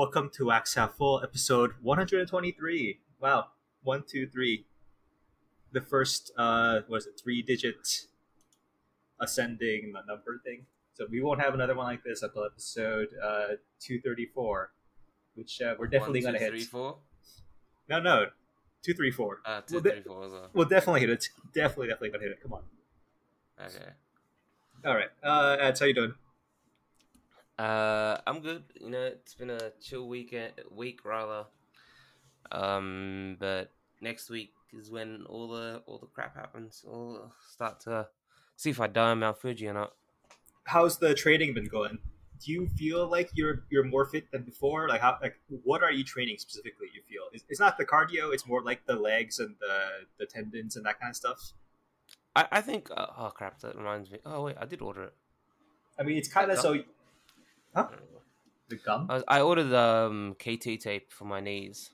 Welcome to Wax Half Full, episode 123. Wow, one, two, three. The first, uh, what is it, three digit ascending number thing. So we won't have another one like this until episode uh, 234, which uh, we're definitely One, going two, to three, hit. four? No, no, 234. Uh, two, Well, the- three, four as well. Definitely hit it. Definitely, definitely going to hit it. Come on. Okay. All right. Uh, Eds, how you doing? Uh, I'm good. You know, it's been a chill weekend, week rather. Um, but next week is when all the all the crap happens. I'll start to see if I die on Mount Fuji or not. how's the training been going? Do you feel like you're you're more fit than before? Like how like what are you training specifically? You feel it's, it's not the cardio; it's more like the legs and the the tendons and that kind of stuff. I I think. Uh, oh crap! That reminds me. Oh wait, I did order it. I mean, it's kind of so. Huh? I don't. The gum? I, was, I ordered um KT tape for my knees,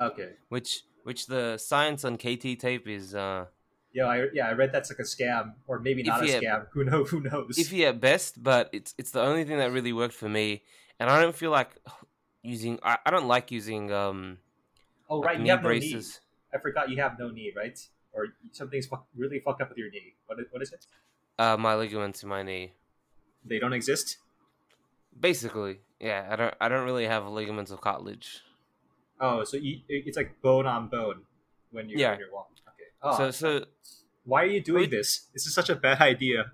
Okay. which which the science on KT tape is uh Yeah, I yeah I read that's like a scam or maybe not a If you- scam. Who know? Who knows? iffy at best, but it's it's the only thing that really worked for me, and I don't feel like using. I, I don't like using um oh like right, you knee have no knee. braces. I forgot you have no knee, right? Or something's fuck, really fucked up with your knee. What is, what is it? Uh, my ligaments in my knee. They don't exist. Basically, yeah. I don't I don't really have ligaments of cartilage. Oh, so you, it's like bone on bone when you Yeah. when you're walking. Okay. Oh, So so Why are you doing Wait. this? This is such a bad idea.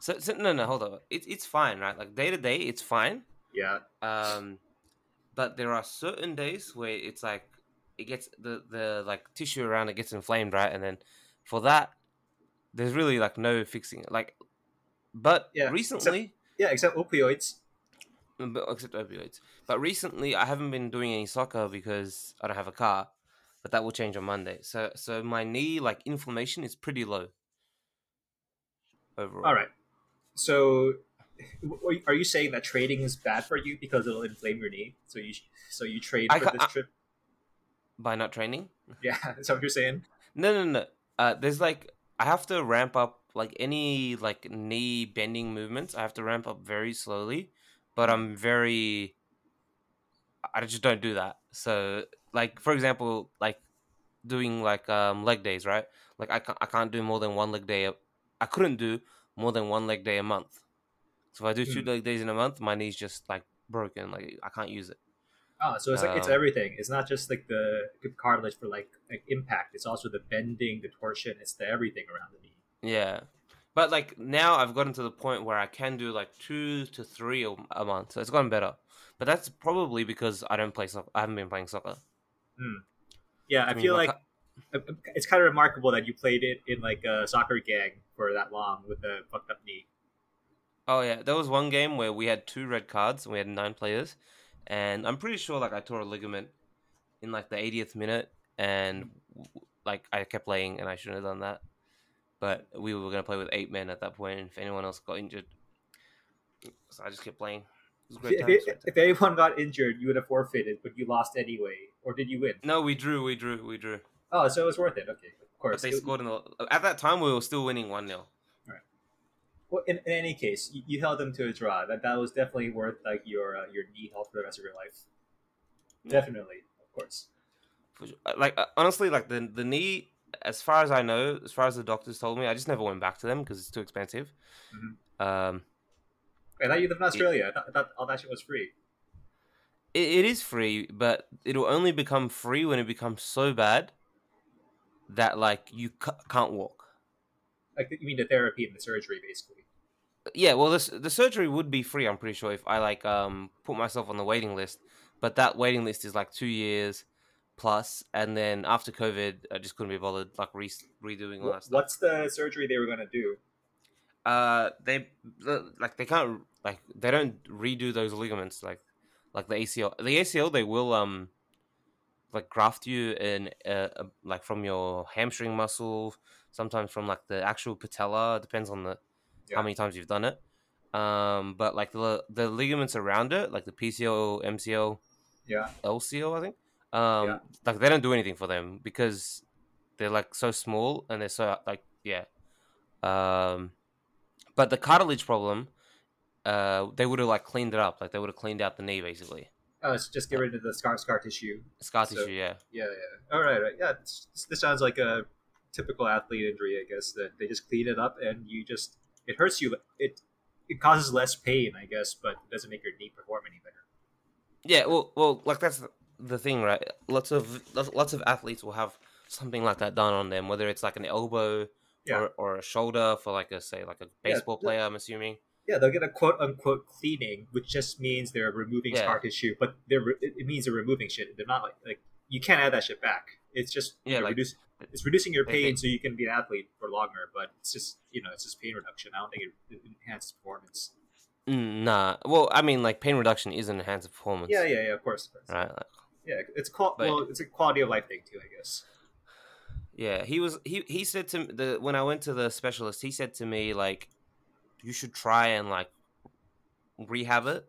so, so no no hold on. It's it's fine right. Like day to day, it's fine. Yeah. Um, but there are certain days where it's like it gets the the like tissue around it gets inflamed, right? And then for that, there's really like no fixing it. Like, but Yeah, except- recently, Yeah, except opioids. But except opioids. But recently, I haven't been doing any soccer because I don't have a car. But that will change on Monday. So so my knee like inflammation is pretty low. Overall. All right. So, are you saying that trading is bad for you because it'll inflame your knee? So you so you trade I for this I- trip? By not training. Yeah, that's what you're saying? No no no. Uh, there's like I have to ramp up like any like knee bending movements. I have to ramp up very slowly, but I'm very. I just don't do that. So like for example, like doing like um leg days, right? Like I can't I can't do more than one leg day. A, I couldn't do more than one leg day a month. So if I do two Hmm. leg days in a month, my knee's just like broken. Like I can't use it. Oh, so it's like it's Um, everything. It's not just like the cartilage for like, like impact. It's also the bending, the torsion. It's the everything around the knee. Yeah. But like now I've gotten to the point where I can do like two to three a month. So it's gotten better. But that's probably because I don't play soccer. I haven't been playing soccer. Hmm. Yeah, I mean, feel like it's kind of remarkable that you played it in like a soccer gang for that long with a fucked up knee. Oh yeah, there was one game where we had two red cards and we had nine players, and I'm pretty sure like I tore a ligament in like the 80th minute, and like I kept playing and I shouldn't have done that, but we were gonna play with eight men at that point, and if anyone else got injured, so I just kept playing. It was a great If, if, if anyone got injured, you would have forfeited, but you lost anyway. Or did you win? No, we drew, we drew, we drew. Oh, so it was worth it. Okay, of But course. they It- scored in the at that time we were still winning one 0 well, in, in any case, you, you held them to a draw. That that was definitely worth like your uh, your knee health for the rest of your life. Yeah. Definitely, of course. Like uh, honestly, like the the knee, as far as I know, as far as the doctors told me, I just never went back to them because it's too expensive. Mhm. Um, I thought you lived in Australia. I thought, I thought all that shit was free. it, it is free, but it'll only become free when it becomes so bad that like you ca- can't walk. Like you mean the therapy and the surgery, basically. Yeah, well, this the surgery would be free. I'm pretty sure if I like um put myself on the waiting list, but that waiting list is like two years plus, and then after COVID, I just couldn't be bothered like re- redoing all that stuff. What's the surgery they were gonna do? Uh, they like they can't like they don't redo those ligaments like like the ACL. The ACL they will um like graft you in uh, uh, like from your hamstring muscle, sometimes from like the actual patella. Depends on the Yeah. how many times you've done it. Um, but like the the ligaments around it, like the PCL, MCL, Yeah. LCL, I think. Um, Yeah. like they don't do anything for them because they're like so small and they're so like yeah. Um, but the cartilage problem, uh, they would have like cleaned it up, like they would have cleaned out the knee basically. Oh, it's just get rid of the scar scar tissue. Scar So- tissue, yeah. Yeah, yeah. All right, right. Yeah, it's, this sounds like a typical athlete injury. I guess that they just clean it up and you just it hurts you. It it causes less pain, I guess, but it doesn't make your knee perform any better. Yeah, well, well, like that's the thing, right? Lots of lots- of athletes will have something like that done on them, whether it's like an elbow Yeah. or, or a shoulder for like a say like a baseball the- player. I'm assuming. Yeah, they'll get a quote unquote cleaning, which just means they're removing Yeah. scar tissue, but they're re- it means they're removing shit. They're not like like you can't add that shit back. It's just Yeah, like- reduce, it's reducing your pain they- so you can be an athlete for longer. But it's just you know it's just pain reduction. I don't think it, it enhances performance. Nah, well, I mean, like pain reduction is an enhanced performance. Yeah, yeah, yeah. Of course, of course. Right. Like, Yeah, it's qual- But- well, it's a quality of life thing too, I guess. yeah, he was he he said to me, the when I went to the specialist, he said to me like, you should try and like rehab it,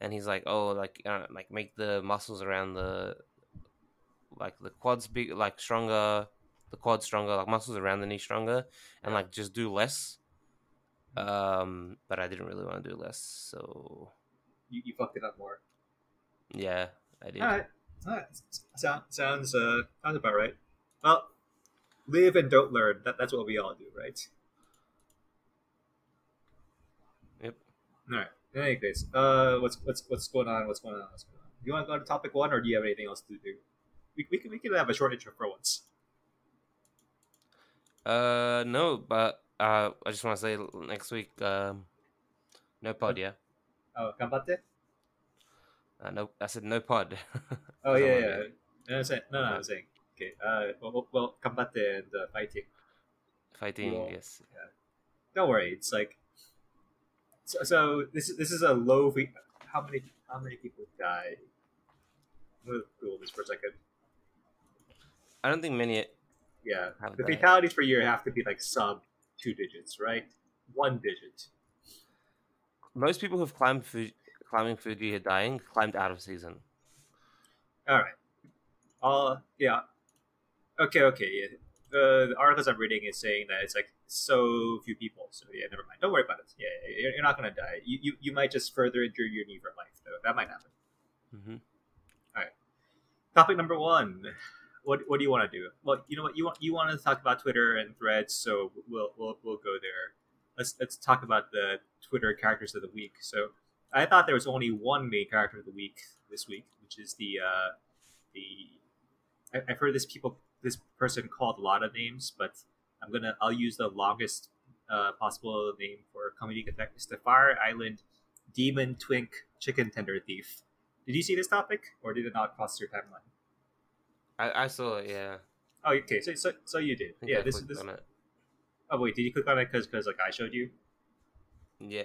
and he's like, oh, like uh, like make the muscles around the like the quads big, like stronger, the quads stronger, like muscles around the knee stronger, and like just do less. Um, but I didn't really want to do less, so You, you fucked it up more. yeah, I did. All right, all right. Sound, sounds uh sounds about right. Well, live and don't learn. That, that's what we all do, right? Yep. All right. In any case, uh, what's what's what's going on? What's going on? What's going on? Do you want to go to topic one, or do you have anything else to do? We, we can we can have a short intro for once. Uh, no, but uh, I just want to say next week, um, no pod, yeah. Oh, ganbatte. Uh, no, I said no pod. Oh yeah, I yeah. No, I'm saying, no, no, I'm saying. Okay. Uh, well, well, ganbatte and uh, fighting. Fighting, Cool. yes. don't worry. It's like so. so this is this is a low. How many how many people? I'm gonna Google this for a second. I don't think many. Yeah, the died. fatalities per year have to be like sub two digits, right? One digit. Most people who've climbed Fuji, climbing Fuji are dying climbed out of season. All right. Uh, yeah. Okay, okay. Yeah. Uh, the articles I'm reading is saying that it's like so few people. So yeah, never mind. Don't worry about it. Yeah, you're, you're not gonna die. You, you you might just further injure your knee for life, though. That might happen. Mm-hmm. All right. Topic number one. What what do you want to do? Well, you know what you want you want to talk about Twitter and Threads, so we'll we'll we'll go there. Let's let's talk about the Twitter characters of the week. So I thought there was only one main character of the week this week, which is the uh, the I, I've heard this people this person called a lot of names, but I'm gonna I'll use the longest uh, possible name for comedic effect. It's the Fire Island Demon Twink Chicken Tender Thief. Did you see this topic, or did it not cross your timeline? I, I saw it, yeah. Oh, okay. So, so, so you did. Yeah. I This, clicked this. on it. Oh wait, did you click on it because, because like I showed you? Yeah.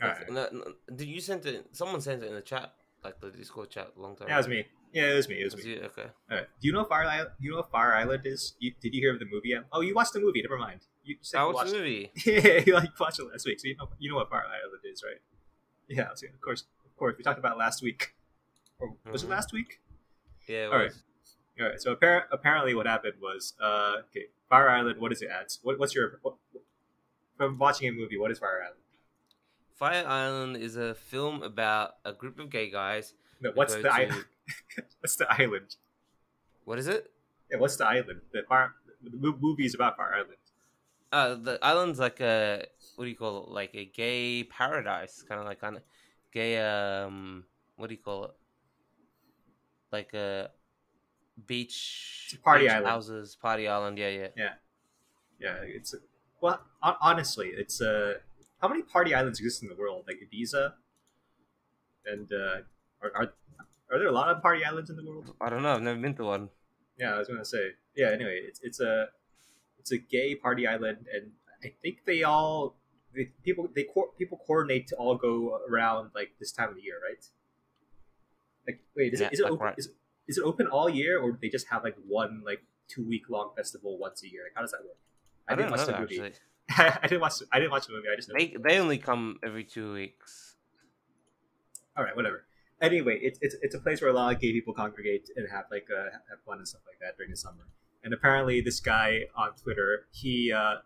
Right. did you send it? Someone sent it in the chat, like the Discord chat, long time. Yeah, it was me. Yeah, it was me. It was Was me. you? Okay. All right. Do you know Fire Island? You know what Fire Island is? You, did you hear of the movie? yet? Oh, you watched the movie. Never mind. You said I you watched the movie. yeah, you like watched it last week, so you know you know what Fire Island is, right? Yeah, so of course, of course. We talked about last week, or was Mhm. it last week? Yeah. It All right. was. All right. So appar- apparently, what happened was, uh, okay, Fire Island. What is it at? What, what's your what, from watching a movie? What is Fire Island? Fire Island is a film about a group of gay guys. No, what's the to- island? what's the island? What is it? Yeah, what's the island? The fire. The movie is about Fire Island. Uh, the island's like a what do you call it? Like a gay paradise, kind of like kind of gay. Um, what do you call it? Like a beach, a party beach island. houses, party island. Yeah, yeah. Yeah, yeah. it's well. hon- Honestly, it's uh, how many party islands exist in the world? Like Ibiza, and uh, are, are are there a lot of party islands in the world? I don't know. I've never been to one. Yeah, I was gonna say. Yeah. Anyway, it's it's a it's a gay party island, and I think they all the people they co- people coordinate to all go around like this time of the year, right? Like, wait, is Yeah, it is it like open? right- Is, is it open all year, or do they just have like one like two week long festival once a year? Like, how does that work? I, didn't don't watch the movie. actually. I didn't watch. I didn't watch the movie. I just know. They they only come every two weeks. All right, whatever. Anyway, it's it's it's a place where a lot of gay people congregate and have like uh, have fun and stuff like that during the summer. And apparently, this guy on Twitter, he uh,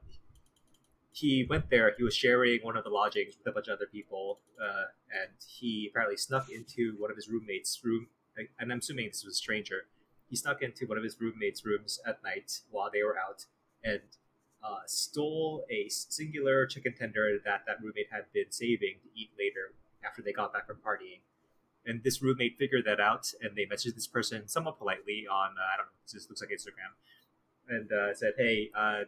he went there. He was sharing one of the lodgings with a bunch of other people, uh, and he apparently snuck into one of his roommates' room. And I'm assuming this was a stranger. He snuck into one of his roommates' rooms at night while they were out, and uh, stole a singular chicken tender that that roommate had been saving to eat later after they got back from partying. And this roommate figured that out, and they messaged this person somewhat politely on uh, I don't know, this looks like Instagram, and uh, said, "Hey, uh,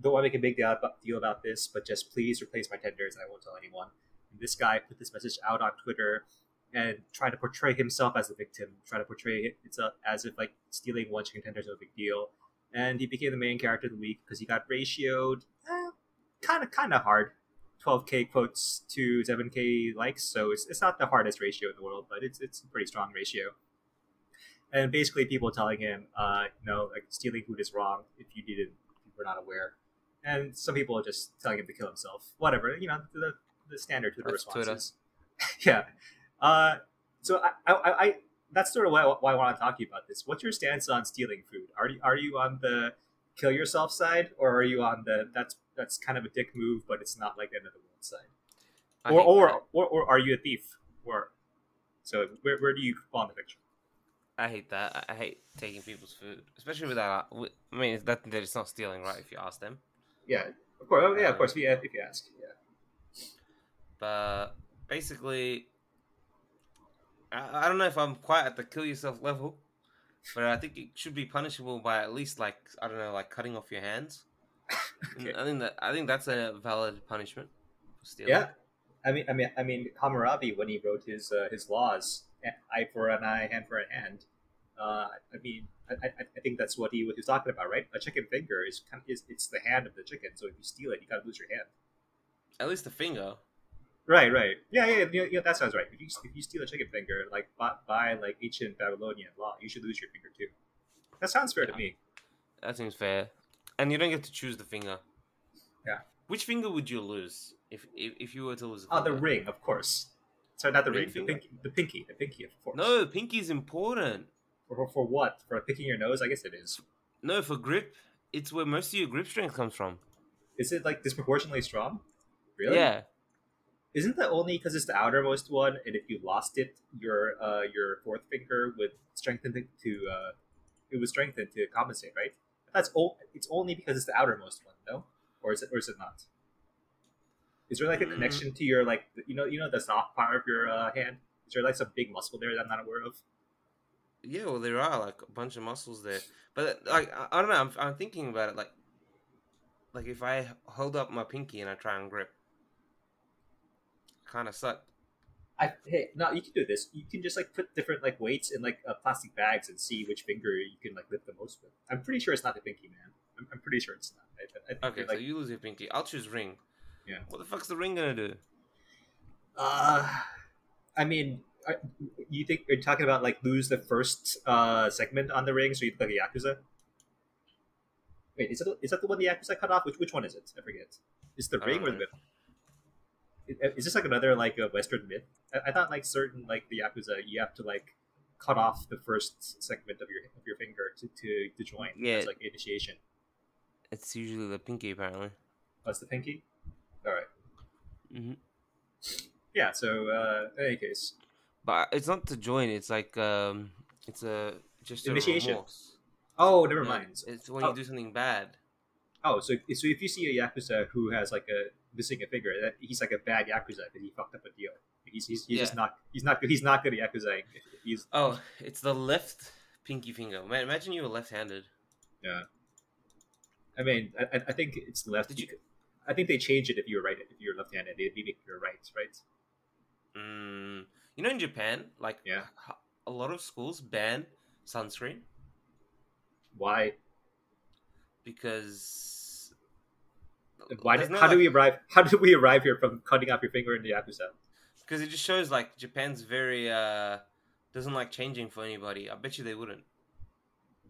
don't want to make a big deal about, this, but just please replace my tenders, and I won't tell anyone." And this guy put this message out on Twitter and tried to portray himself as the victim, try to portray it it's a, as if like stealing one chicken tender is no big deal, and he became the main character of the week because he got ratioed kind of kind of hard 12k quotes to 7k likes so it's, it's not the hardest ratio in the world but it's it's a pretty strong ratio. And basically people telling him uh you know like stealing food is wrong if you didn't if you were not aware. And some people are just telling him to kill himself. Whatever you know the, the standard twitter That's Twitter. responses. Yeah. Uh so I, I, I that's sort of why, why I want to talk to you about this. What's your stance on stealing food? Are you are you on the kill yourself side, or are you on the that's that's kind of a dick move, but it's not like the end of the world side? Or or, or or are you a thief? Or so where, where do you fall in the picture? I hate that. I hate taking people's food, especially without. with- I mean, it's that that it's not stealing, right? If you ask them, Yeah, of course. Oh, yeah, of course. Um, if you, if you ask, yeah. but basically, I, I don't know if I'm quite at the kill yourself level, but I think it should be punishable by at least like I don't know, like cutting off your hands. Okay. I think that I think that's a valid punishment for stealing. Yeah, I mean, I mean, I mean, Hammurabi when he wrote his uh, his laws, eye for an eye, hand for a hand. Uh, I mean, I, I, I think that's what he was talking about, right? A chicken finger is kind of is it's the hand of the chicken, so if you steal it, you gotta lose your hand. At least the finger. Right, right. Yeah, yeah, yeah, yeah that sounds right. If you if you steal a chicken finger, like by, by like ancient Babylonian law, you should lose your finger too. That sounds fair to me. That seems fair. And you don't get to choose the finger. Yeah. Which finger would you lose if if, if you were to lose? A Oh, the ring, of course. Sorry, not the Ring ring, the finger? pinky, the pinky, the pinky, of course. No, pinky's important. For, for what? For picking your nose? I guess it is. No, for grip, it's where most of your grip strength comes from. Is it like disproportionately strong? Really? Yeah. Isn't that only because it's the outermost one, and if you lost it, your uh, your fourth finger would strengthen to uh, it would strengthen to compensate, right? That's o- it's only because it's the outermost one, no? Or is it or is it not? Is there like a connection to your like you know you know the soft part of your uh, hand? Is there like some big muscle there that I'm not aware of? Yeah, well, there are like a bunch of muscles there, but like I, I don't know. I'm, I'm thinking about it. Like, like if I hold up my pinky and I try and grip, kind of suck. I hey no you can do this. You can just like put different like weights in like uh, plastic bags and see which finger you can like lift the most with. I'm pretty sure it's not the pinky, man. I'm, I'm pretty sure it's not. I, I, Okay, so like, you lose your pinky. I'll choose ring. Yeah. What the fuck's the ring gonna do? Uh, I mean, are, you think you're talking about like lose the first uh segment on the ring, so you look like a yakuza? Wait, is that the, is that the one the yakuza cut off? Which which one is it? I forget. Is it the I ring or the know. Is this like another like a Western myth? I, I thought like certain like the yakuza, you have to like cut off the first segment of your of your finger to to, to join. Yeah. as like initiation. It's usually the pinky, apparently. That's the pinky. All right. Mm-hmm. Yeah. So uh, in any case, But it's not to join. It's like um, it's a just Initiation. remorse. oh, never No, mind. It's when Oh. you do something bad. Oh, so so if you see a yakuza who has like a missing a finger, that he's like a bad yakuza because he fucked up a deal. He's he's, he's just not he's not good. He's not good at yakuza. He's Oh, it's the left pinky finger. Man, imagine you were left-handed. Yeah. I mean I, I- think it's left. Did you- I think they changed it if you were right. If you're left-handed, they make you're right, right? Mm, you know, in Japan, like Yeah. a lot of schools ban sunscreen Why? because Why? Did, how do we arrive? How did we arrive here from cutting off your finger in the yakuza? Because it just shows like Japan's very uh doesn't like changing for anybody. I bet you they wouldn't.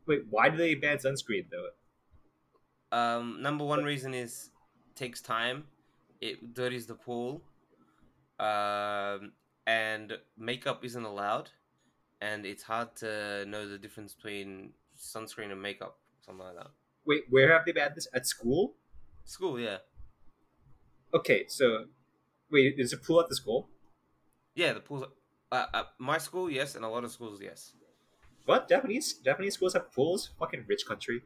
Wait, why do they ban sunscreen though? Um, number one reason is takes time. It dirties the pool. Um, and makeup isn't allowed, and it's hard to know the difference between sunscreen and makeup, something like that. Wait, where have they banned this at school? School, yeah. Okay, so wait, is a pool at the school? Yeah, the pools. Uh, uh, my school, yes, and a lot of schools, yes. What Japanese Japanese schools have pools? Fucking rich country.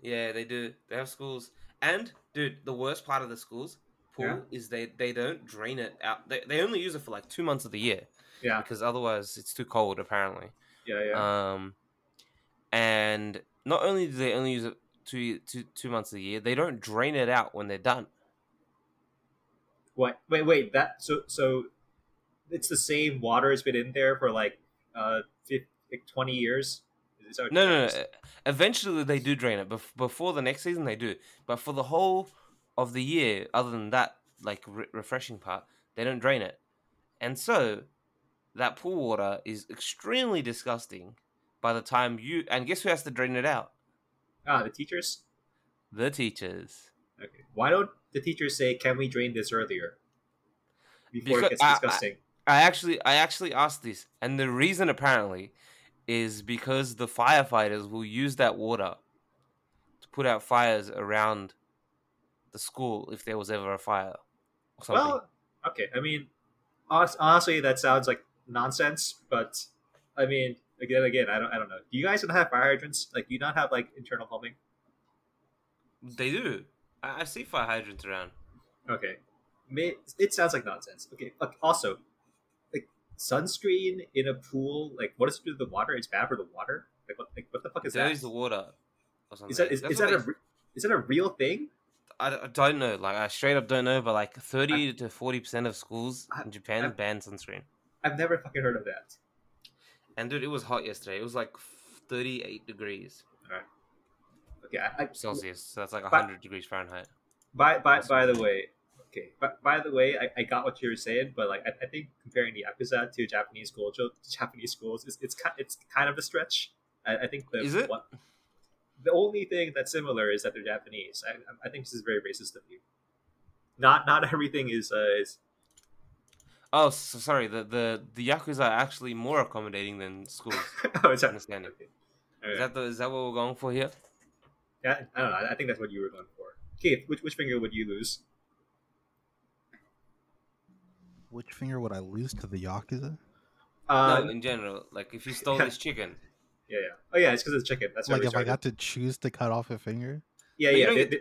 Yeah, they do. They have schools, and dude, the worst part of the schools pool Yeah. is they they don't drain it out. They they only use it for like two months of the year Yeah, because otherwise it's too cold apparently. yeah, yeah. Um, and not only do they only use it two two two months a year, they don't drain it out when they're done. what? Wait, wait. That so so. It's the same water has been in there for like uh 50, like twenty years. No, no, no. Eventually, they do drain it. Bef- before the next season, they do. But for the whole of the year, other than that, like re- refreshing part, they don't drain it. And so, that pool water is extremely disgusting. By the time you and guess who has to drain it out? Ah, the teachers. The teachers. Okay. Why don't the teachers say, "Can we drain this earlier?" Before Because- it gets I- I- disgusting. I actually, I actually asked this, and the reason apparently is because the firefighters will use that water to put out fires around the school if there was ever a fire or something. Well, okay. I mean, honestly, that sounds like nonsense. But I mean, again, again, I don't, I don't know. Do you guys not have fire hydrants? Like, do you not have like internal plumbing? They do. I, I see fire hydrants around. Okay, it sounds like nonsense. Okay. Also, like sunscreen in a pool, like what does it do to the water? It's bad for the water. Like what? Like what the fuck is that? is the water. Is that is, is that a is that a real thing? I, I don't know. Like I straight up don't know, but like thirty to forty percent of schools I- in Japan I- ban sunscreen. I've never fucking heard of that. And dude, it was hot yesterday. It was like thirty-eight degrees Okay, I, I, Celsius. So that's like But- hundred degrees Fahrenheit. by by That's by the way, okay. But by the way, I, I got what you were saying, but like I, I think comparing the Yakuza to Japanese school Japanese schools is it's ki- it's kind of a stretch. I, I think the Is it? One, the only thing that's similar is that they're Japanese. I, I think this is very racist of you. Not not everything is uh, is Oh, so sorry. The the the yakuza are actually more accommodating than schools. oh, it's Understanding. Okay. Is that the is that what we're going for here? Yeah, I don't know. I think that's what you were going for. Keith, which which finger would you lose? Which finger would I lose to the Yakuza? Uh, no, in general. Like if you stole yeah. this chicken, yeah, yeah. Oh yeah, it's because it's chicken. That's why like we if I got to choose to cut off a finger? Yeah, No, you yeah. they- get- they-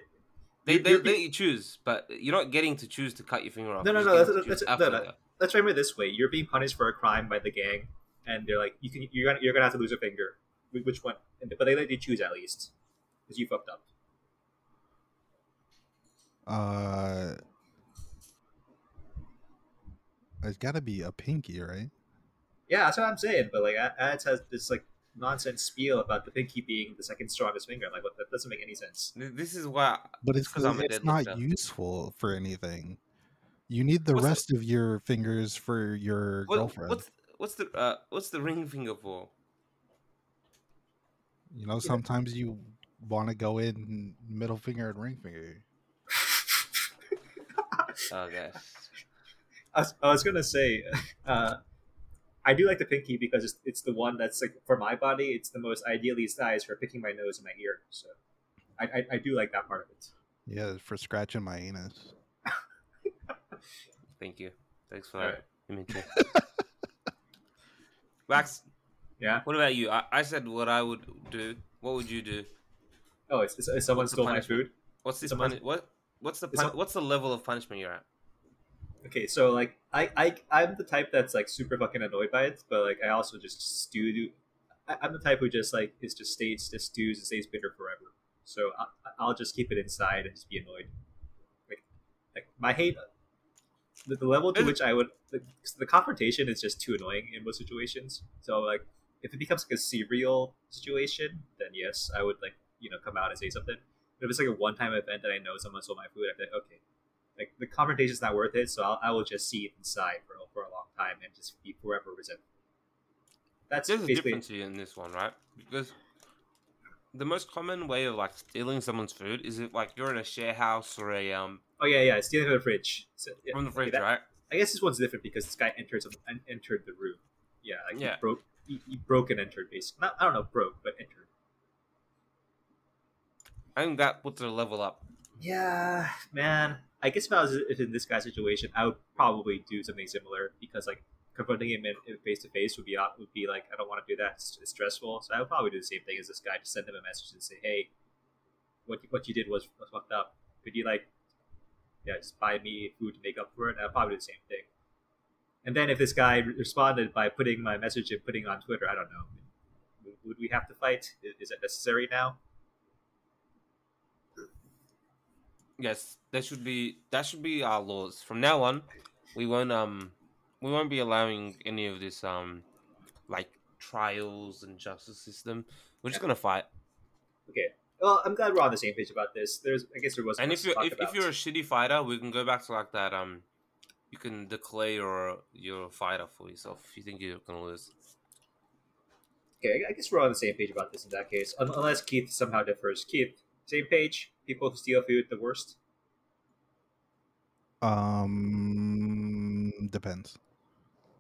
they You're- they, they let you choose, but you're not getting to choose to cut your finger off. No, no, no, just getting that's- to choose that's- no, no. that. Let's frame it this way: you're being punished for a crime by the gang, and they're like, you can, you're gonna, you're gonna have to lose a finger. Which one? But they let you choose at least, because you fucked up. Uh, it's got to be a pinky, right? Yeah, that's what I'm saying. But like, Ads has this like nonsense spiel about the pinky being the second strongest finger. I'm like, what? That doesn't make any sense. This is why. But it's 'cause I'm it's deadlifter. not useful for anything. You need the What's the- rest of your fingers for your What, girlfriend. what's what's the uh, what's the ring finger for? You know, sometimes you want to go in middle finger and ring finger. Oh gosh. I was, I was gonna say, uh, I do like the pinky because it's, it's the one that's like for my body. It's the most ideally sized for picking my nose and my ear. So, I, I, I do like that part of it. Yeah, for scratching my anus. Thank you. Thanks for that imagery. Max, Yeah. what about you? I, I said what I would do. What would you do? Oh, it's, it's, it's someone What's stole my food. What's this? Puni- what? What's the pun- what's the level of punishment you're at? Okay, so like I, I I'm the type that's like super fucking annoyed by it, but like I also just stew. I, I'm the type who just like is just stays just stews and stays bitter forever. So I, I'll just keep it inside and just be annoyed. Like, like my hate, the, the level to which I would the, the confrontation is just too annoying in most situations. So like if it becomes like a serial situation, then yes, I would like you know come out and say something. But if it's like a one time event that I know someone stole my food, I'd be like, okay, like the confrontation's not worth it, so I'll, I will just see it inside for for a long time and just be forever resentful. That's There's a difference here in this one, right? Because the most common way of like stealing someone's food is if like you're in a share house or a um oh yeah yeah stealing from the fridge So, yeah, from the okay, fridge, that- right? I guess this one's different because this guy entered entered the room. Yeah, like Yeah. he broke he, he broke and entered basically. Not I don't know broke but entered. I think that puts a level up. Yeah, man. I guess if I was in this guy's situation, I would probably do something similar because like confronting him in face to face would be would be like I don't want to do that. It's, it's, stressful. So I would probably do the same thing as this guy. Just send him a message and say, hey, what what you did was, was fucked up. Could you like, yeah, just buy me food to make up for it? I'll probably do the same thing. And then if this guy responded by putting my message and putting on Twitter, I don't know. Would, we have to fight? Is, it necessary now? Yes, that should be that should be our laws from now on. We won't um we won't be allowing any of this um like trials and justice system. We're just gonna fight. Okay. Well, I'm glad we're on the same page about this. There's, I guess there was. And if you're if, if you're a shitty fighter, we can go back to like that. Um, you can declare you're you're fighter for yourself if you think you're gonna lose. Okay, I guess we're on the same page about this in that case, unless Keith somehow differs. Keith, same page. People who steal food the worst. Um, depends.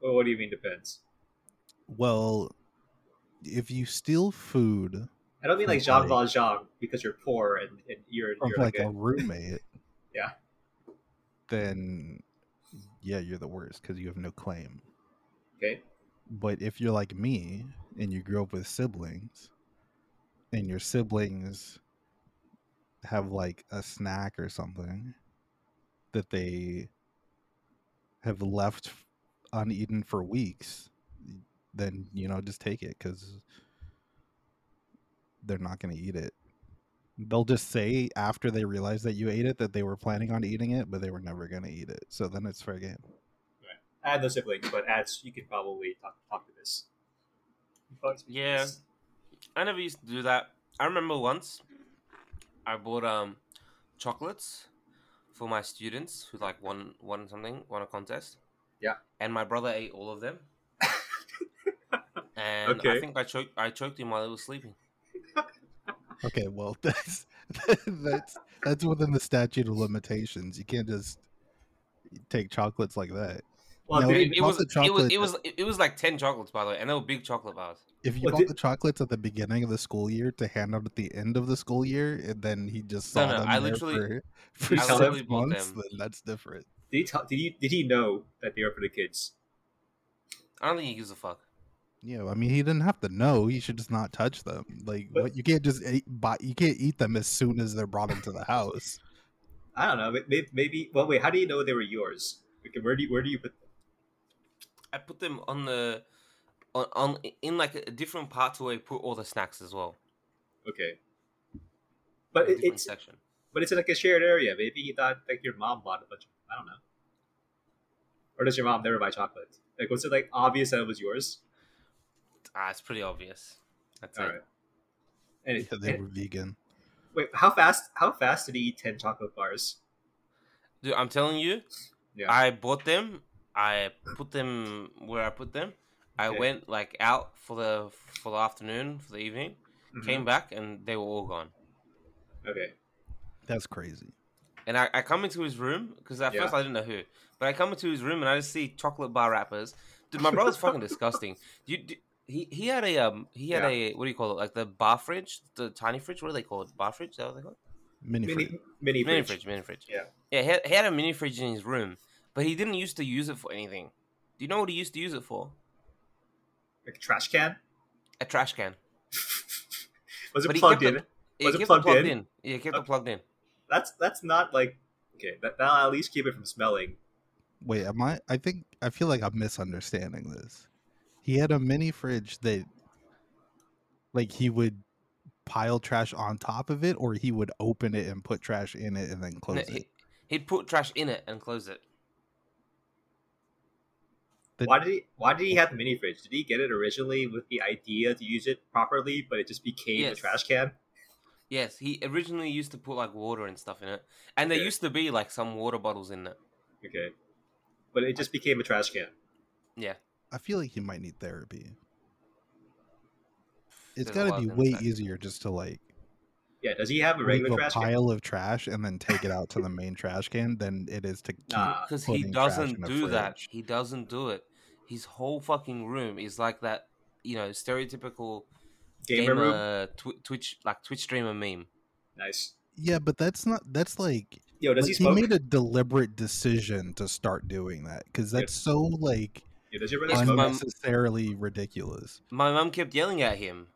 Well, what do you mean depends? Well, if you steal food, I don't mean like Jean Valjean because you're poor and, and you're, you're like, like a, a roommate. yeah. Then, yeah, you're the worst because you have no claim. Okay. But if you're like me and you grew up with siblings, and your siblings have like a snack or something that they have left uneaten for weeks, then you know just take it because they're not going to eat it. They'll just say after they realize that you ate it that they were planning on eating it, but they were never going to eat it. So then it's fair game. Right. I had no siblings, but as you could probably talk, talk to this. Yeah, I never used to do that. I remember once I bought um chocolates for my students who like won won something, won a contest. Yeah. And my brother ate all of them. and okay. I think I choked I choked him while he was sleeping. Okay, well that's that's that's within the statute of limitations. You can't just take chocolates like that. Well, now, it, it, was, it was it was it was like ten chocolates by the way, and they were big chocolate bars. If you well, bought did... the chocolates at the beginning of the school year to hand out at the end of the school year, and then he just saw no, no, them I literally, for, for I six months, then that's different. Did he tell? Did he did he know that they were for the kids? I don't think he gives a fuck. Yeah, I mean, he didn't have to know. He should just not touch them. Like, but, what you can't just eat, buy, you can't eat them as soon as they're brought into the house. I don't know. Maybe, maybe. Well, wait. How do you know they were yours? where do you, where do you put them? I put them on the on, on in like a different part where I put all the snacks as well. Okay, but it, it's section. But it's in like a shared area. Maybe he thought like your mom bought a bunch. Of, I don't know. Or does your mom never buy chocolate? Like, was it like obvious that it was yours? Ah, it's pretty obvious. That's All it. Right. And, yeah, they and, were vegan. Wait, how fast? How fast did he eat ten chocolate bars? Dude, I'm telling you, yeah. I bought them I put them where I put them. I okay. went like out for the for the afternoon for the evening, mm-hmm. came back and they were all gone. Okay, that's crazy. And I, I come into his room because at yeah. first I didn't know who, but I come into his room and I just see chocolate bar wrappers. Dude, my brother's fucking disgusting. You, do, he he had a um he had yeah. a what do you call it like the bar fridge the tiny fridge what do they call it bar fridge is that what they call it mini mini fridge. mini, mini fridge. fridge mini fridge yeah yeah he had, he had a mini fridge in his room but he didn't used to use it for anything. Do you know what he used to use it for? Like a trash can. A trash can. was it but plugged in? The, was it plugged, plugged in? in? Yeah, kept it plugged in. That's that's not like okay. That, that'll at least keep it from smelling. Wait, am I? I think I feel like I'm misunderstanding this. He had a mini fridge that, like, he would pile trash on top of it, or he would open it and put trash in it and then close no, it. He'd put trash in it and close it. The, why did he? Why did he have the mini fridge? Did he get it originally with the idea to use it properly, but it just became yes. a trash can? Yes, he originally used to put like water and stuff in it, and okay. there used to be like some water bottles in it. Okay, but it just became a trash can. Yeah, I feel like he might need therapy. It's got to be way easier just to like. Yeah, does he have a regular a pile can? of trash and then take it out to the main trash can than it is to keep because he doesn't do that. He doesn't do it his whole fucking room is like that, you know, stereotypical gamer, gamer tw- Twitch like Twitch streamer meme. Nice. Yeah, but that's not. That's like Yo, does Like, he he made a deliberate decision to start doing that because that's so like Yo, does your brother Yes, smoke? my- unnecessarily ridiculous. My mom kept yelling at him.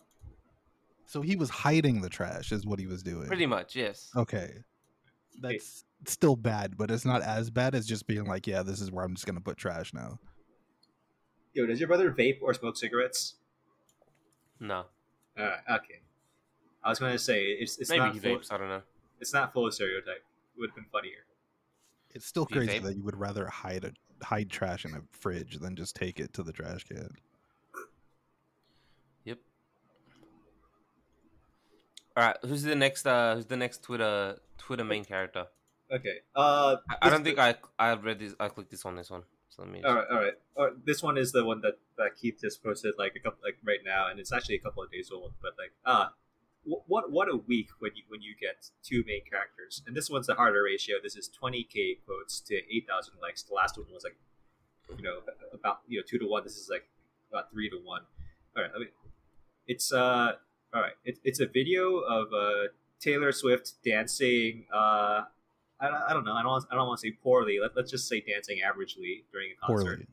So he was hiding the trash, is what he was doing. Pretty much, yes. Okay, that's still bad, but it's not as bad as just being like, yeah, this is where I'm just gonna put trash now. Yo, does your brother vape or smoke cigarettes? No, Uh, okay. I was gonna say it's it's maybe not he full, vapes. I don't know. it's not full of stereotype. It would have been funnier. It's still Do crazy that you would rather hide a hide trash in a fridge than just take it to the trash can. Yep. All right, who's the next? Uh, who's the next Twitter Twitter main character? Okay. Uh, I, I don't this- think I I read this. I clicked this on this one. So let me. All right, all right. All right. This one is the one that, that Keith just posted like a couple like right now, and it's actually a couple of days old. But like, ah, wh- what what a week when you when you get two main characters, and this one's the harder ratio. This is twenty k quotes to eight thousand likes. The last one was like, you know, about you know two to one. This is like about three to one. All right, I mean, it's uh, all right. It, it's a video of uh Taylor Swift dancing. Uh, I, don't- I don't know. I don't. want- I don't want to say poorly. Let, let's just say dancing averagely during a concert. Poorly,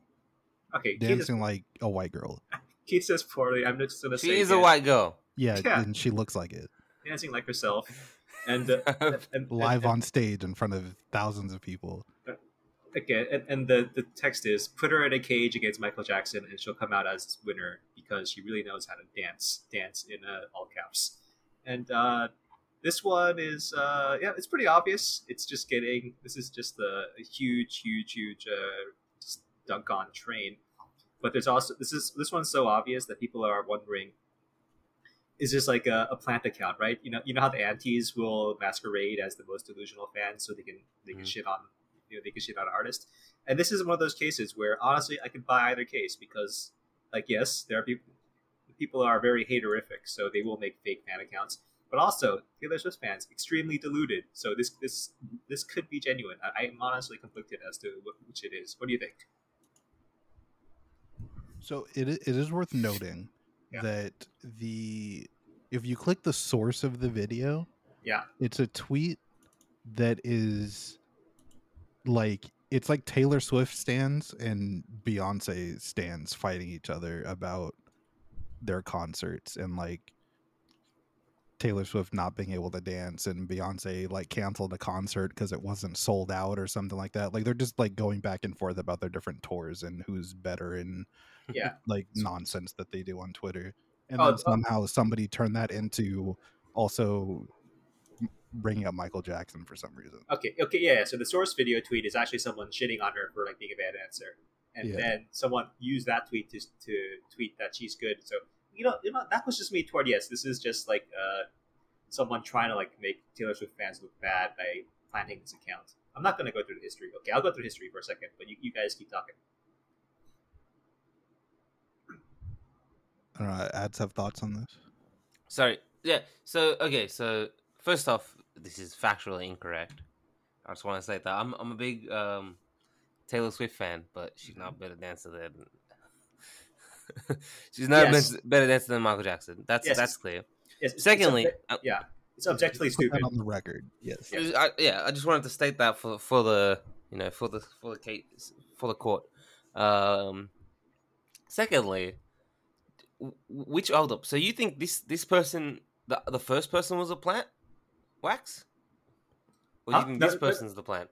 Okay, Keith, is, dancing like a white girl. Keith says poorly. I'm just gonna say She is a white girl. Yeah, Yeah. and she looks like it dancing like herself, and, uh, and, and live and, on stage in front of thousands of people. again, and, and the the text is put her in a cage against Michael Jackson, and she'll come out as winner because she really knows how to dance. Dance in uh, all caps, and uh, this one is uh, yeah, it's pretty obvious. It's just getting this is just a, a huge, huge, huge uh, just dunk on train. But there's also this is this one's so obvious that people are wondering is just like a, a plant account, right? You know, you know how the antis will masquerade as the most delusional fans, so they can they can Mhm. shit on you know they can shit on artists. And this is one of those cases where honestly I can buy either case because like yes, there are people people are very haterific, so they will make fake fan accounts. But also Taylor Swift fans extremely deluded, so this this this could be genuine. I, I am honestly conflicted as to wh- which it is. What do you think? So it it is worth noting Yeah. that the if you click the source of the video, Yeah. it's a tweet that is like it's like Taylor Swift stans and Beyonce stans fighting each other about their concerts and like Taylor Swift not being able to dance and Beyonce like canceled a concert because it wasn't sold out or something like that. Like they're just like going back and forth about their different tours and who's better and Yeah. like nonsense that they do on Twitter. And Oh, then somehow somebody turned that into also bringing up Michael Jackson for some reason. Okay, okay, yeah. So the source video tweet is actually someone shitting on her for like being a bad dancer, and Yeah. then someone used that tweet to to tweet that she's good. So you know, you know, that was just me toward yes. This is just like uh, someone trying to like make Taylor Swift fans look bad by planting this account. I'm not gonna go through the history. Okay, I'll go through history for a second, but you, you guys keep talking. I don't know. Ads have thoughts on this. Sorry. Yeah. So okay. So first off, this is factually incorrect. I just want to say that I'm I'm a big um, Taylor Swift fan, but she's not a better dancer than. she's not Yes. a better- better dancer than Michael Jackson. That's Yes. that's clear. Yes, Secondly, it's uh, obje- yeah, it's objectively stupid. on the record. Yes. It was- I, yeah, I just wanted to state that for for the you know for the for the case for the court. Um, secondly, w- which hold up? So you think this this person the the first person was a plant wax, or do you think No, this person's the plant?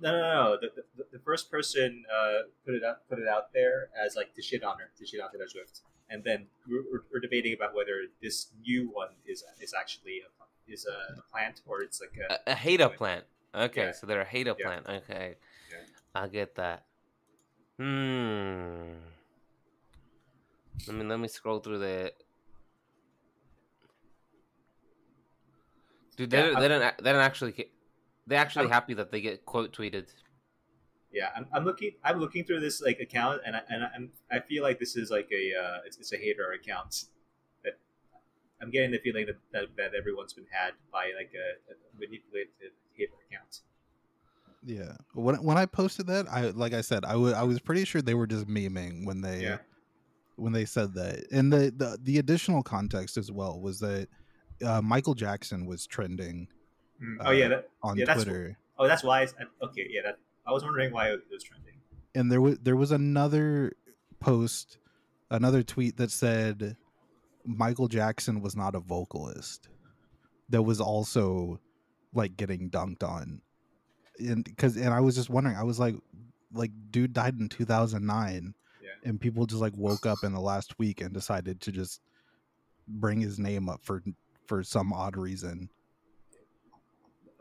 No, no, no. The, the, the first person uh, put it out, put it out there as like to shit on her, to shit on Taylor Swift, and then we're, we're, we're debating about whether this new one is is actually a, is a, a plant or it's like a, A, a hater plant. Okay, Yeah. so they're a hater Yeah. plant. Okay, Yeah. I get that. Hmm. Let me let me scroll through the. Dude, they Yeah, don't, they don't they don't actually they're actually I'm- happy that they get quote tweeted. yeah. I'm, I'm looking I'm looking through this like account and I, and I'm, I feel like this is like a uh, it's, it's a hater account. That I'm getting the feeling that, that, that everyone's been had by like a, a manipulated hater account. Yeah. When when I posted that, I like I said, I wa- I was pretty sure they were just memeing when they Yeah. When they said that. And the the, the additional context as well was that uh, Michael Jackson was trending Mm. oh yeah, Uh, that, on Yeah, Twitter. Oh, that's why. It's, okay, yeah. That, I was wondering why it was trending. and there was there was another post, another tweet that said Michael Jackson was not a vocalist. That was also like getting dunked on, and because and I was just wondering, I was like, like dude died in two thousand nine, Yeah. And people just like woke up in the last week and decided to just bring his name up for for some odd reason.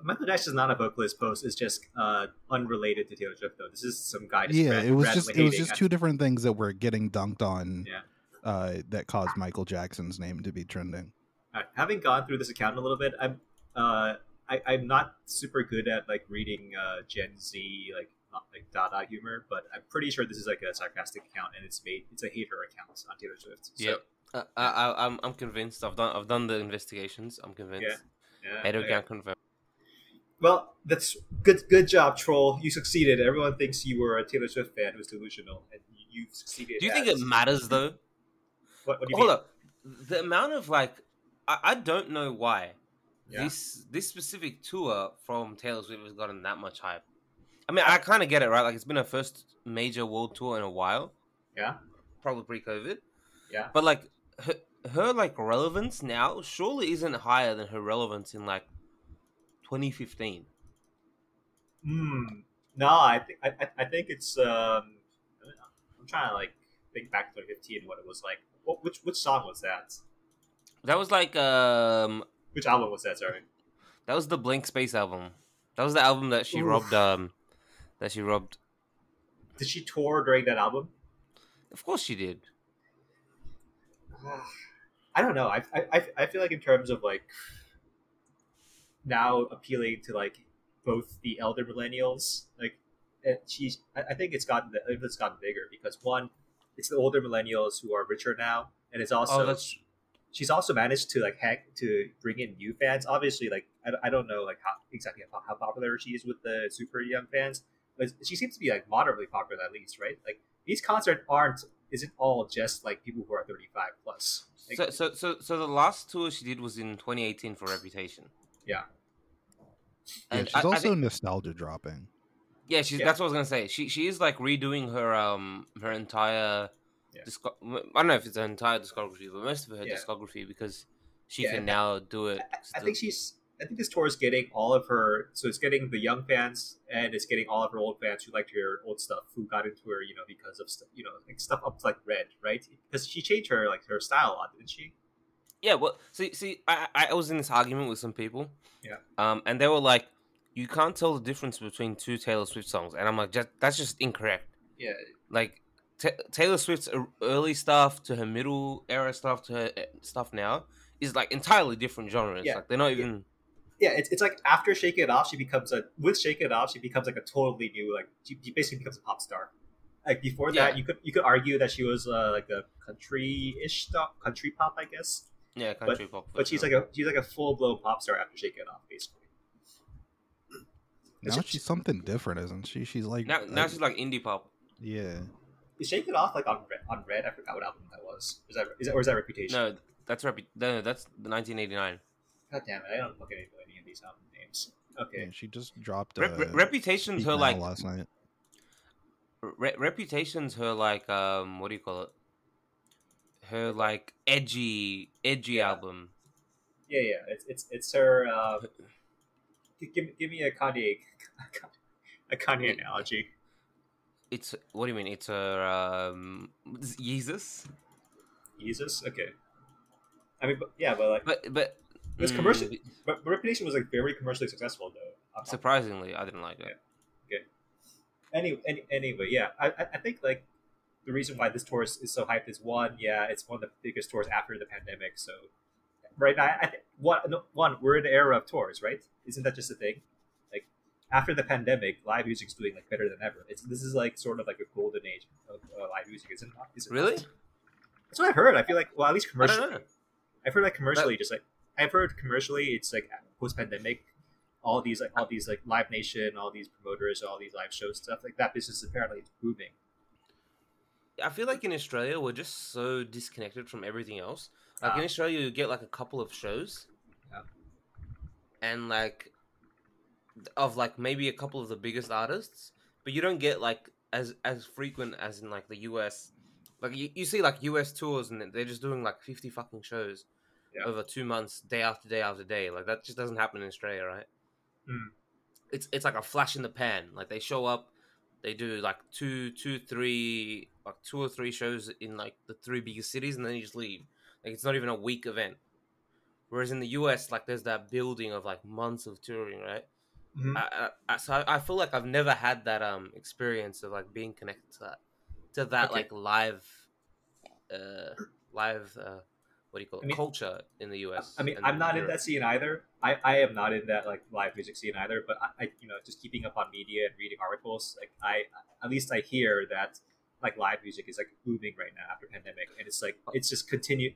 Michael Dash is not a vocalist post. It's just uh, unrelated to Taylor Swift, though. This is some guy. Yeah, it was just it was just two different things that were getting dunked on. Yeah. Uh, that caused Michael Jackson's name to be trending. Alright, having gone through this account a little bit, I'm uh, I, I'm not super good at like reading uh, Gen Z like not like Dada humor, but I'm pretty sure this is like a sarcastic account and it's made it's a hater account on Taylor Swift. So, Yep. Uh, I, I, I'm I'm convinced. I've done I've done the investigations. I'm convinced. Yeah, Hater okay. account confirmed. Well, that's good. Good job, troll. You succeeded. Everyone thinks you were a Taylor Swift fan who's delusional, and you, you succeeded. Do you think it matters though? What, what do you Hold mean? up. The amount of like, I, I don't know why Yeah. this this specific tour from Taylor Swift has gotten that much hype. I mean, I kind of get it, right? Like, it's been her first major world tour in a while, Yeah, probably pre-COVID. yeah. But like, her, her like relevance now surely isn't higher than her relevance in like 2015. Hmm. No, I think I, I- think it's. Um, I'm trying to like think back to 2015 and what it was like. What, which which song was that? That was like, um, Which album was that? Sorry. that was the Blank Space album. That was the album that she Oof. robbed. Um, that she robbed. Did she tour during that album? Of course she did. I don't know. I, I I feel like in terms of like now appealing to like both the elder millennials, like and she's. I think it's gotten it's gotten bigger because one, it's the older millennials who are richer now, and it's also oh, she's also managed to like hack to bring in new fans. Obviously, like I, I don't know like how exactly how, how popular she is with the super young fans, she seems to be like moderately popular at least, right? Like these concerts aren't isn't all just like people who are thirty five plus. Like, so, so so so the last tour she did was in 2018 for Reputation. Yeah. Yeah, she's I- I also think- nostalgia dropping. Yeah, she's Yeah. that's what I was gonna say. She she is like redoing her um her entire Yeah. disco- I don't know if it's her entire discography, but most of her Yeah. discography because she Yeah, can and now do it. I, I think she's. I think this tour is getting all of her. So it's getting the young fans, and it's getting all of her old fans who liked her old stuff, who got into her, you know, because of stuff, you know, like stuff up to like red, right? Because she changed her like her style a lot, didn't she? Yeah, well, see, see, I, I was in this argument with some people. Yeah. Um, and they were like, "You can't tell the difference between two Taylor Swift songs," and I'm like, just, "That's just incorrect." Yeah, Like, Ta Taylor Swift's early stuff to her middle era stuff to her eh, stuff now is like entirely different genres. Yeah, Like, they're not even. Yeah. It's, it's like after Shake It Off, she becomes a with Shake It Off, she becomes like a totally new like she she basically becomes a pop star. Like before that, Yeah. you could you could argue that she was uh, like a country-ish stuff, country pop, I guess. Yeah, country pop. But she's like a she's like a full blown pop star after Shake It Off, basically. Now just- she's something different, isn't she? She's like now. Now like- she's like indie pop. yeah. Is Shake It Off like on Red? On Red, I forgot what album that was. Is that is that or is that Reputation? No, that's repu- No, that's the 1989. God damn it! I don't fucking know any of these album names. Okay. yeah she just dropped Rep- uh, Re- Reputation's her like last night. Re- Reputation's her like um what do you call it? Her like edgy edgy Yeah. album. Yeah, yeah. It's it's it's her. Uh, give give me a Kanye a Kanye analogy. It's what do you mean? It's her um Jesus. Jesus. Okay. I mean, but, yeah, but like, But but It was mm, commercial- but, but Reputation was like very commercially successful though. Surprisingly, I didn't like it. anyway, any, anyway, yeah, I, I- think like the reason why this tour is, is so hyped is one, yeah, it's one of the biggest tours after the pandemic. So right now, I think one, no, one, we're in the era of tours, right? Isn't that just a thing? Like after the pandemic, live music's doing like better than ever. It's this is like sort of like a golden age of uh, live music, isn't it? Is it Really? not? That's what I've heard. I feel like, well, at least commercially. I've heard like commercially, just like I've heard commercially, it's like post pandemic, all these like all these like Live Nation, all these promoters, all these live shows, stuff like that. Business apparently is booming. I feel like in Australia we're just so disconnected from everything else. Like in Ah. Australia, you get like a couple of shows, Yeah. and like of like maybe a couple of the biggest artists, but you don't get like as as frequent as in like the US. Like you, you see like US tours and they're just doing like fifty fucking shows Yeah. over two months, day after day after day. Like that just doesn't happen in Australia, right? Mm. It's it's like a flash in the pan. Like they show up, they do like two, two, three, like two or three shows in like the three biggest cities, and then you just leave. Like it's not even a week event. Whereas in the US, like there's that building of like months of touring, right? Mhm. I, I, I- so I, I feel like I've never had that um experience of like being connected to that to that Okay. like live uh live uh what do you call it I mean- culture in the US. I mean, I'm not in that scene either. I, I am not in that like live music scene either. But I, I, you know, just keeping up on media and reading articles, like I, at least I hear that like live music is like booming right now after pandemic, and it's like it's just continue,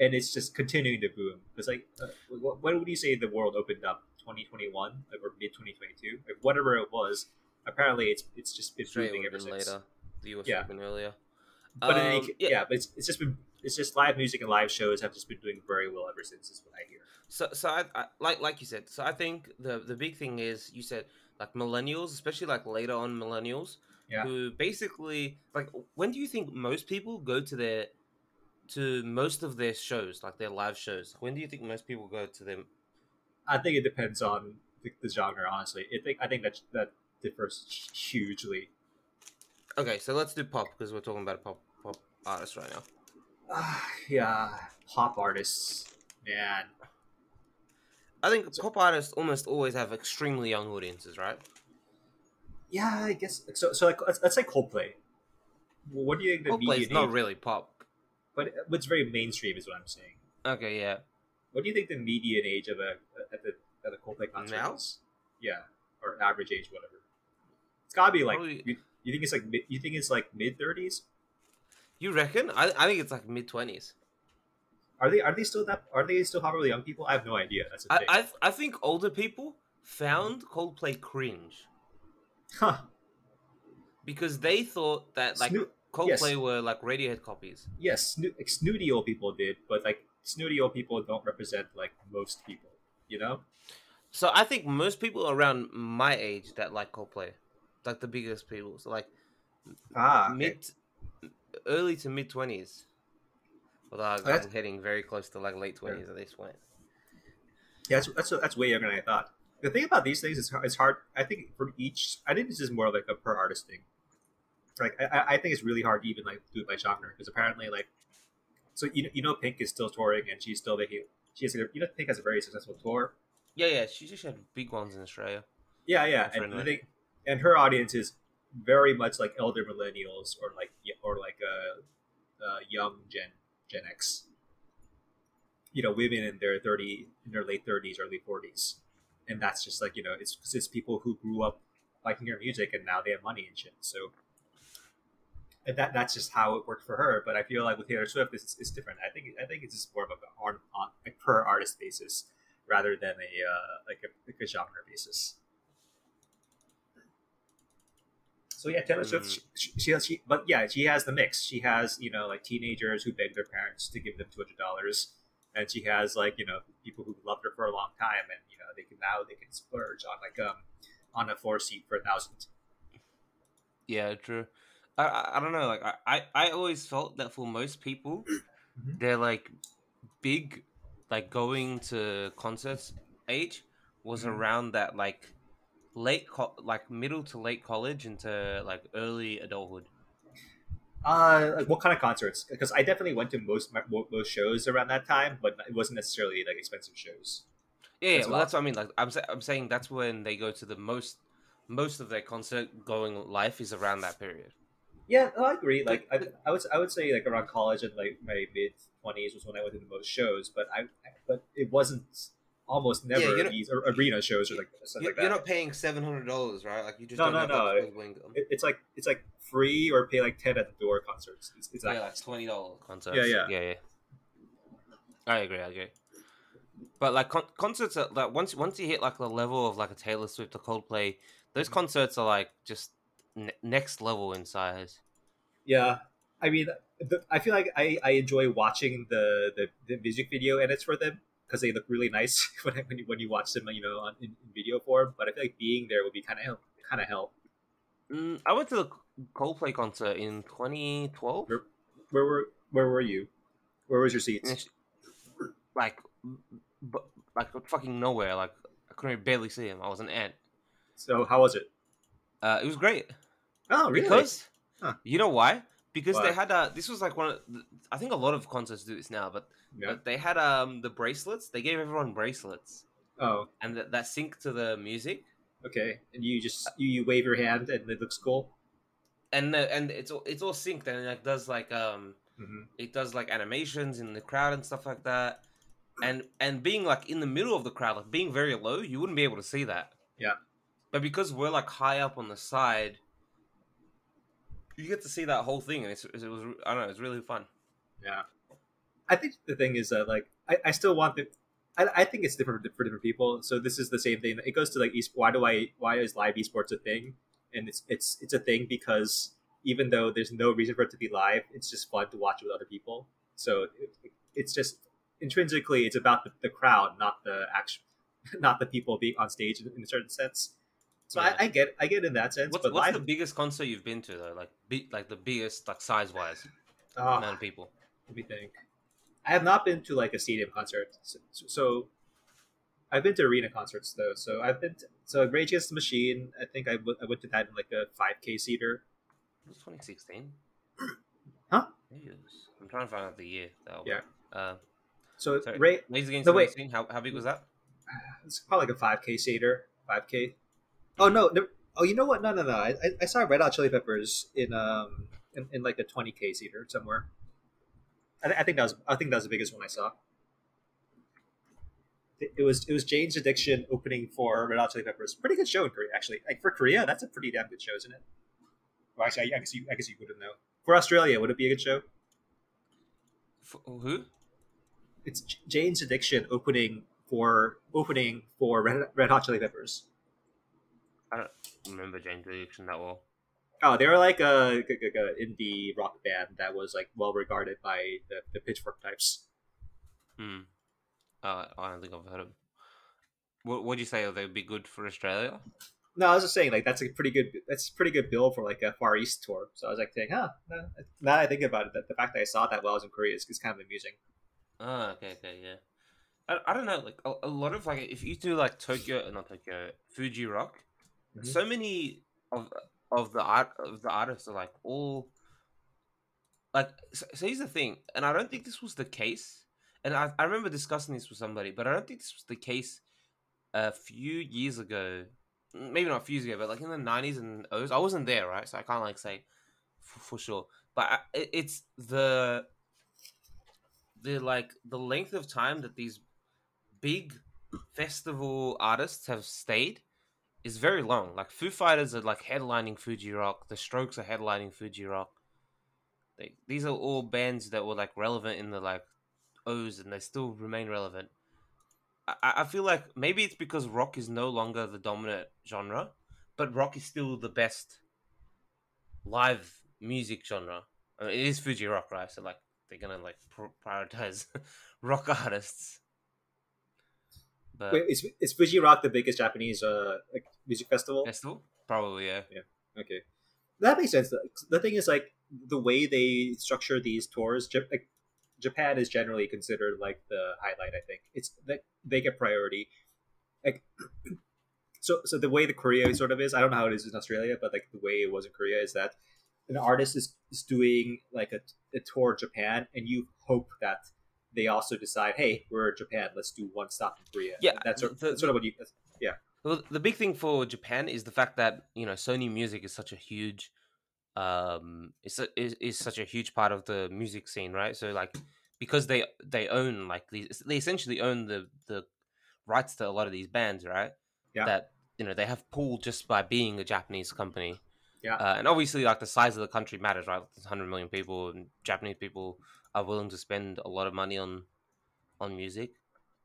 and it's just continuing to boom. Because like, uh, what, would you say the world opened up? 2021 like, or mid 2022, like whatever it was. Apparently, it's it's just been Australia booming ever been since. later. The US Yeah. been earlier. But in any, Um, ca- yeah. but it's, it's just been it's just live music and live shows have just been doing very well ever since. Is what I hear. So, so I, I like like you said. So I think the the big thing is you said like millennials, especially like later on millennials, Yeah. who basically like when do you think most people go to their to most of their shows, like their live shows? When do you think most people go to them? I think it depends on the, the genre. Honestly, I think I think that that differs hugely. Okay, so let's do pop because we're talking about a pop pop artist right now. Ah, yeah, pop artists, man. I think pop artists almost always have extremely young audiences, right? Yeah, I guess so. So like, let's, let's say Coldplay. What do you think the Coldplay is not really pop. But it's very mainstream, is what I'm saying. Okay, yeah. What do you think the median age of a at the at a Coldplay concert Now? is? Yeah, or average age, whatever. It's gotta be like Probably- you, you think it's like mid- you think it's like mid thirties? You reckon? I, I think it's like mid twenties. Are they are they still that are they still popular young people? I have no idea. That's I. I I think older people found Coldplay cringe huh. because they thought that like Snoop- Coldplay yes. were like Radiohead copies. yes, sno- snooty old people did, but like snooty old people don't represent like most people. You know? So I think most people around my age that like Coldplay, like the biggest people, so like Ah, okay. Early to mid twenties. Although oh, I'm that's- heading very close to like late twenties at this point. Yeah, that's that's that's way younger than I thought. The thing about these things is it's hard. I think for each, I think this is more like a per artist thing. Like I- I, think it's really hard to even like do it by genre because apparently like, so you know you know Pink is still touring and she's still making. She has you know Pink has a very successful tour. Yeah, yeah. She just had big ones in Australia. Yeah, yeah, and right, the thing, and her audience is very much like elder millennials or like or like a, a young Gen Gen X. You know, women in their thirty, in their late thirties, early forties, and that's just like you know, it's it's people who grew up liking her music and now they have money and shit. So, and that that's just how it worked for her. But I feel like with Taylor Swift, it's, it's different. I think I think it's just more of a on on a per artist basis rather than a uh, like a, like a genre basis. So yeah, Taylor Swift, Mm. she, she, has she, but yeah, she has the mix. She has you know like teenagers who beg their parents to give them two hundred dollars, and she has like you know people who loved her for a long time, and you know they can now they can splurge on like um on a four seat for a thousand. Yeah, true. I, I I don't know. Like I, I I always felt that for most people, Mhm. they're like big, like going to concerts age was Mhm. around that like late co- like middle to late college into like early adulthood. Uh, like what kind of concerts? Because I definitely went to most most shows around that time, but it wasn't necessarily like expensive shows. Yeah, yeah That's well, that's what I mean. Like I'm I'm saying that's when they go to the most most of their concert going life is around that period. Yeah, I agree. Like I, I would I would say like around college and like my mid twenties was when I went to the most shows, but I but it wasn't almost never you're not- these arena shows or like stuff You, like that. you're not paying seven hundred dollars, right? Like you just No, don't no, have no, that it- income. It- it's like it's like free or pay like ten at the door concerts. It's, it's yeah, that like twenty dollar concerts. Yeah, yeah. yeah, yeah. I agree. I agree. But like con- concerts, are, like once once you hit like the level of like a Taylor Swift or Coldplay, those mm-hmm. concerts are like just ne- next level in size. Yeah, I mean, the, I feel like I, I enjoy watching the, the the music video edits for them because they look really nice when when you, when you watch them, you know, on, in, in video form. But I feel like being there would be kind of kind of hell. Mm, I went to the Coldplay concert in 2012. Where, where were where were you? Where was your seats? Like, but like fucking nowhere. Like I couldn't barely see him. I was an ant. So how was it? Uh, it was great. Oh, really? Because Huh. you know why? Because they had a. This was like one. Of, the- I think a lot of concerts do this now, but, Yeah. but they had um the bracelets. They gave everyone bracelets, Oh, and that that sync to the music. okay. And you just you, you wave your hand and it looks cool. And the, and it's all it's all synced and it like does like um hmm it does like animations in the crowd and stuff like that. And and being like in the middle of the crowd, like being very low, you wouldn't be able to see that. Yeah. But because we're like high up on the side, you get to see that whole thing, and it's, it was I don't know, it's really fun. Yeah. I think the thing is that like I, I still want the I, I think it's different for different people. So this is the same thing. It goes to like. Why do I? Why is live esports a thing? And it's it's it's a thing because even though there's no reason for it to be live, it's just fun to watch with other people. So it, it's just intrinsically it's about the, the crowd, not the actual, not the people being on stage in, in a certain sense. So Yeah. I, I get I get in that sense. What's, but what's live, the biggest concert you've been to though? Like be, like the biggest like size wise Ah, amount of people. Let me think. I have not been to like a stadium concert, so, so I've been to arena concerts though. So I've been to, so Rage Against the Machine. I think I w- I went to that in like a five k seater. It was 2016. Huh? Maybe I'm trying to find out the year. Album. Yeah. Uh, So Sorry. Ray, Rage Against the. Machine. How how big was that? it's probably like a five k seater, five k. Oh no, oh you know what? No, no, no. I, I- saw Red Hot Chili Peppers in um in, in like a twenty k seater somewhere. I, th- I think that was I think that was the biggest one I saw. It it was it was Jane's Addiction opening for Red Hot Chili Peppers. Pretty good show in Korea, actually. Like for Korea, that's a pretty damn good show, isn't it? Well, actually, I, I guess you I guess you wouldn't know. For Australia, would it be a good show? F- who? It's J- Jane's Addiction opening for opening for Red, Red Hot Chili Peppers. Remember James Addiction that well? Oh, they were like a indie rock band that was like well regarded by the, the Pitchfork types. Hmm. Uh, I don't think I've heard of. What would you say? They would be good for Australia? No, I was just saying like that's a pretty good that's a pretty good bill for like a Far East tour. So I was like saying, huh. no, Now that I think about it, that the fact that I saw that while I was in Korea is, is kind of amusing. Oh, okay, okay, yeah. I, I don't know, like a, a lot of like if you do like Tokyo, not Tokyo, Fuji Rock, Mhm. so many of of the art of the artists are like all like. So, so here's the thing, and I don't think this was the case. And I I remember discussing this with somebody, but I don't think this was the case a few years ago. Maybe not a few years ago, but like in the nineties and O's. I wasn't there, right? So I can't like say for, for sure. But I, it, it's the the like the length of time that these big festival artists have stayed is very long. Like Foo Fighters are like headlining Fuji Rock. The Strokes are headlining Fuji Rock. They, these are all bands that were like relevant in the like O's, and they still remain relevant. I, I feel like maybe it's because rock is no longer the dominant genre, but rock is still the best live music genre. I mean, it is Fuji Rock, right? So like they're gonna like pr- prioritize rock artists. But Wait, is, is Fuji Rock the biggest Japanese uh, music festival? festival, probably yeah. Yeah. Okay, that makes sense. The- thing is, like the way they structure these tours, like Japan is generally considered like the highlight. I think it's like they get priority. Like, so so the way the Korea sort of is, I don't know how it is in Australia, but like the way it was in Korea is that an artist is, is doing like a, a tour Japan, and you hope that they also decide, hey, we're Japan, let's do one stop in Korea. Yeah, that's sort, the- that's sort of what you. Yeah. Well, the big thing for Japan is the fact that you know Sony Music is such a huge, um, is is, is such a huge part of the music scene, right? So like because they they own like these, they essentially own the the rights to a lot of these bands, right? Yeah. That you know they have pulled just by being a Japanese company. Yeah. Uh, and obviously, like the size of the country matters, right? There's 100 million people, and Japanese people are willing to spend a lot of money on on music.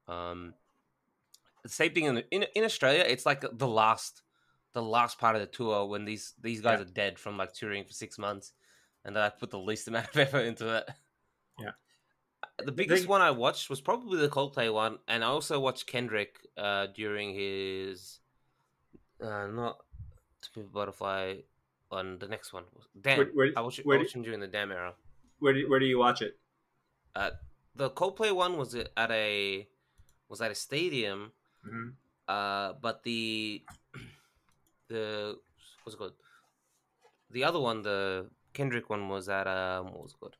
Um, same thing in, in in Australia. It's like the last the last part of the tour when these these guys Yeah. are dead from like touring for six months, and they put the least amount of effort into it. Yeah. the biggest thing- one I watched was probably the Coldplay one, and I also watched Kendrick uh, during his uh, not Butterfly on the next one. Damn, Where- where- I watched, where I watched him during the Damn era. Where do, where do you watch it? The Coldplay one was at a was at a stadium, hmm uh, but the the what's it called? The other one, the Kendrick one, was at um, what was it called?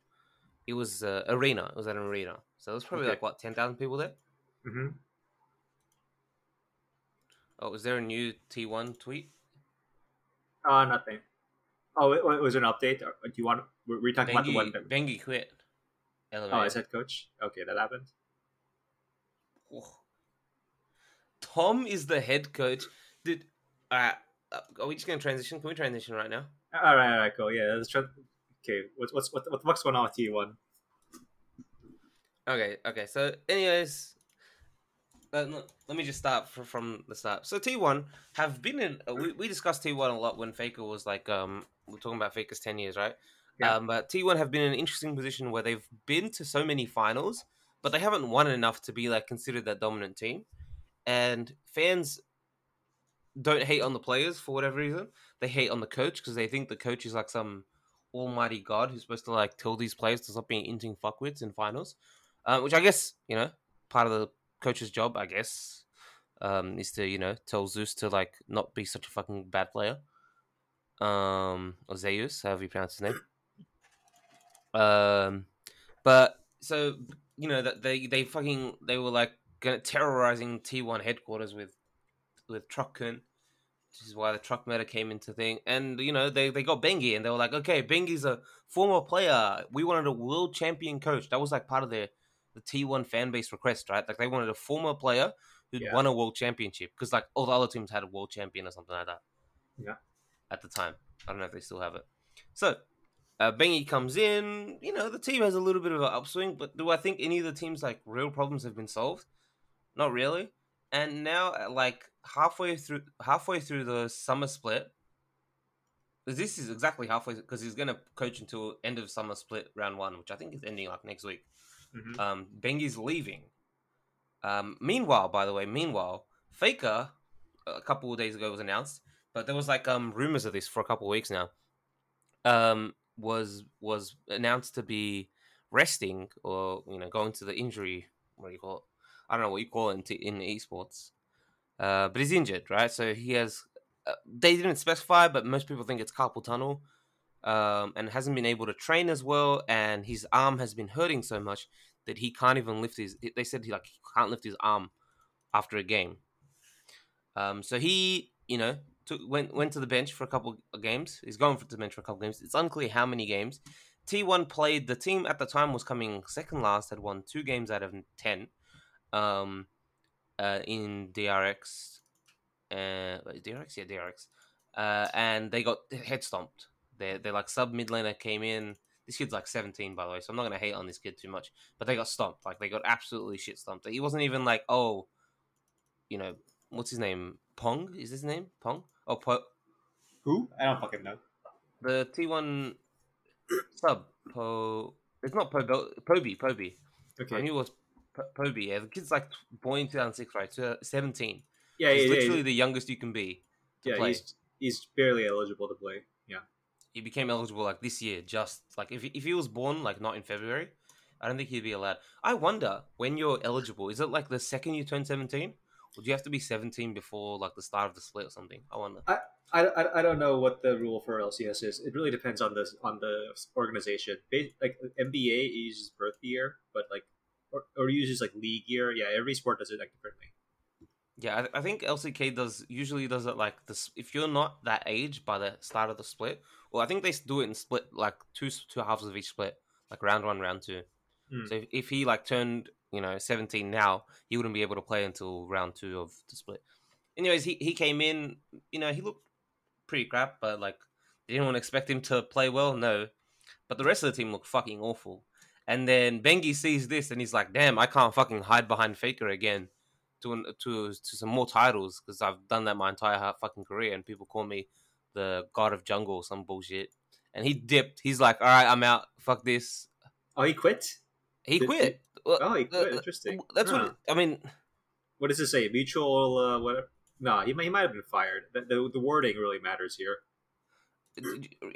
It was uh, arena. It was at an arena, so there was probably Okay. like what ten thousand people there. hmm Oh, was there a new T1 tweet? Uh, nothing. Oh, it, it was an update. Do you want? Were we talking about the one? That, Bengi quit. Oh, LMAO. is head coach? Okay, that happened. Oh. Tom is the head coach. Did uh, uh, are we just gonna transition? Can we transition right now? All right, all right, cool. Yeah, let's try. Okay, what's what's what, what the fuck's going on with T one? Okay, okay. So, anyways, uh, let me just start from the start. So, T1 have been in. Uh, we, we discussed T1 a lot when Faker was like, um, we're talking about Faker's 10 years, right? Yeah. Um, but T1 have been in an interesting position where they've been to so many finals, but they haven't won enough to be like considered that dominant team. And fans don't hate on the players for whatever reason. They hate on the coach because they think the coach is like some almighty god who's supposed to like tell these players to stop being inting fuckwits in finals um, which I guess you know part of the coach's job, I guess, um, is to you know tell Zeus to like not be such a fucking bad player, um, or Zeus, however you pronounce his name. Um, but so you know that they they fucking they were like terrorizing T one headquarters with with Truckun. Which is why the truck meta came into thing, and you know they, they got Bengi, and they were like, okay, Bengi's a former player. We wanted a world champion coach. That was like part of their the T1 fan base request, right? Like they wanted a former player who'd Yeah. won a world championship because like all the other teams had a world champion or something like that. Yeah. At the time, I don't know if they still have it. So, uh, Bengi comes in. You know, the team has a little bit of an upswing, but do I think any of the teams like real problems have been solved? Not really. And now, uh, like halfway through, halfway through the summer split, this is exactly halfway because he's going to coach until end of summer split round one, which I think is ending like next week Mhm. um, Bengi's leaving. Um, meanwhile, by the way, meanwhile, Faker a couple of days ago was announced, but there was like um rumors of this for a couple of weeks now. Um, was was announced to be resting or you know going to the injury. What do you call it? I don't know what you call it in, in esports. Uh, but he's injured, right? So he has. Uh, they didn't specify, but most people think it's carpal tunnel. Um, and hasn't been able to train as well, and his arm has been hurting so much that he can't even lift his. They said he like he can't lift his arm after a game. Um, so he, you know, took, went went to the bench for a couple of games. He's going for the bench for a couple of games. It's unclear how many games. T1 played. The team at the time was coming second last. Had won two games out of ten. Um, uh, in DRX, uh, DRX, yeah, DRX, uh, and they got head stomped. They they like sub mid laner came in. This kid's like 17, by the way, so I'm not gonna hate on this kid too much. But they got stomped. Like they got absolutely shit stomped. He wasn't even like, oh, you know, what's his name? Pong is his name? Pong? Oh, po- Who? I don't fucking know. the T1 sub Po. It's not Po Poby Poby. I Okay. knew it was Po- Poby. Yeah, the kid's like born in 2006, right? So uh, 17. Yeah, yeah, He's yeah. literally yeah. the youngest you can be to yeah play. he's he's barely eligible to play. Yeah. He became eligible like this year. Just like if he- if he was born like not in February, I don't think he'd be allowed. I wonder when you're eligible. Is it like the second you turn 17? Do you have to be 17 before like the start of the split or something? I wonder. I, I, I don't know what the rule for LCS is. It really depends on the on the organization. Like NBA uses birth year, but like or, or uses like league year. Yeah, every sport does it like differently. Yeah, I, I think LCK does usually does it like this. If you're not that age by the start of the split, well, I think they do it in split like two two halves of each split, like round one, round two. Hmm. So if, if he like turned you know 17 now, he wouldn't be able to play until round two of the split. Anyways, he he came in. You know, he looked pretty crap, but like did anyone expect him to play well? No, but the rest of the team looked fucking awful. And then Bengi sees this and he's like, "Damn, I can't fucking hide behind Faker again." to an, to to some more titles because I've done that my entire fucking career, and people call me the god of jungle, or some bullshit. And he dipped. He's like, "All right, I'm out. Fuck this." Oh, he quit. He Did- quit. Well, Oh, he quit. the- Interesting. That's Huh. what it, I mean. What does it say? Mutual, uh, whatever. No, he might, he might have been fired. The, the, the wording really matters here.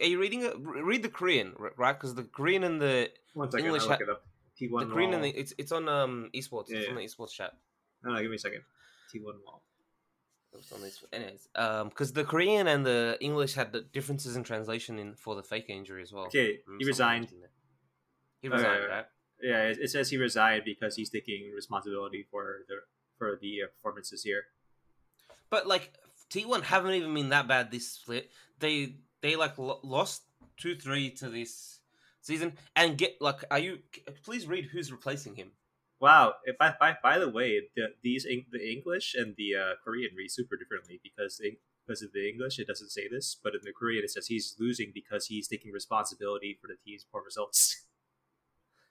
Are you reading it? Read the Korean, right? Because the Korean and the One second, English I'll look ha- it up. T1 the Korean and the it's it's on um esports. Yeah, it's on yeah. the esports chat. No, no, give me a second. T1 wall. It's on this. Anyways, um, because the Korean and the English had the differences in translation in for the fake injury as well. Okay, he resigned. He resigned, okay. right? Yeah, it, it says he resigned because he's taking responsibility for the for the uh, performances here. But like T1 haven't even been that bad this split. They they like lo- lost two three to this season and get like are you? Please read who's replacing him. Wow. If I, by, by the way, the, these the English and the uh, Korean read super differently because they, because of the English it doesn't say this, but in the Korean it says he's losing because he's taking responsibility for the team's poor results.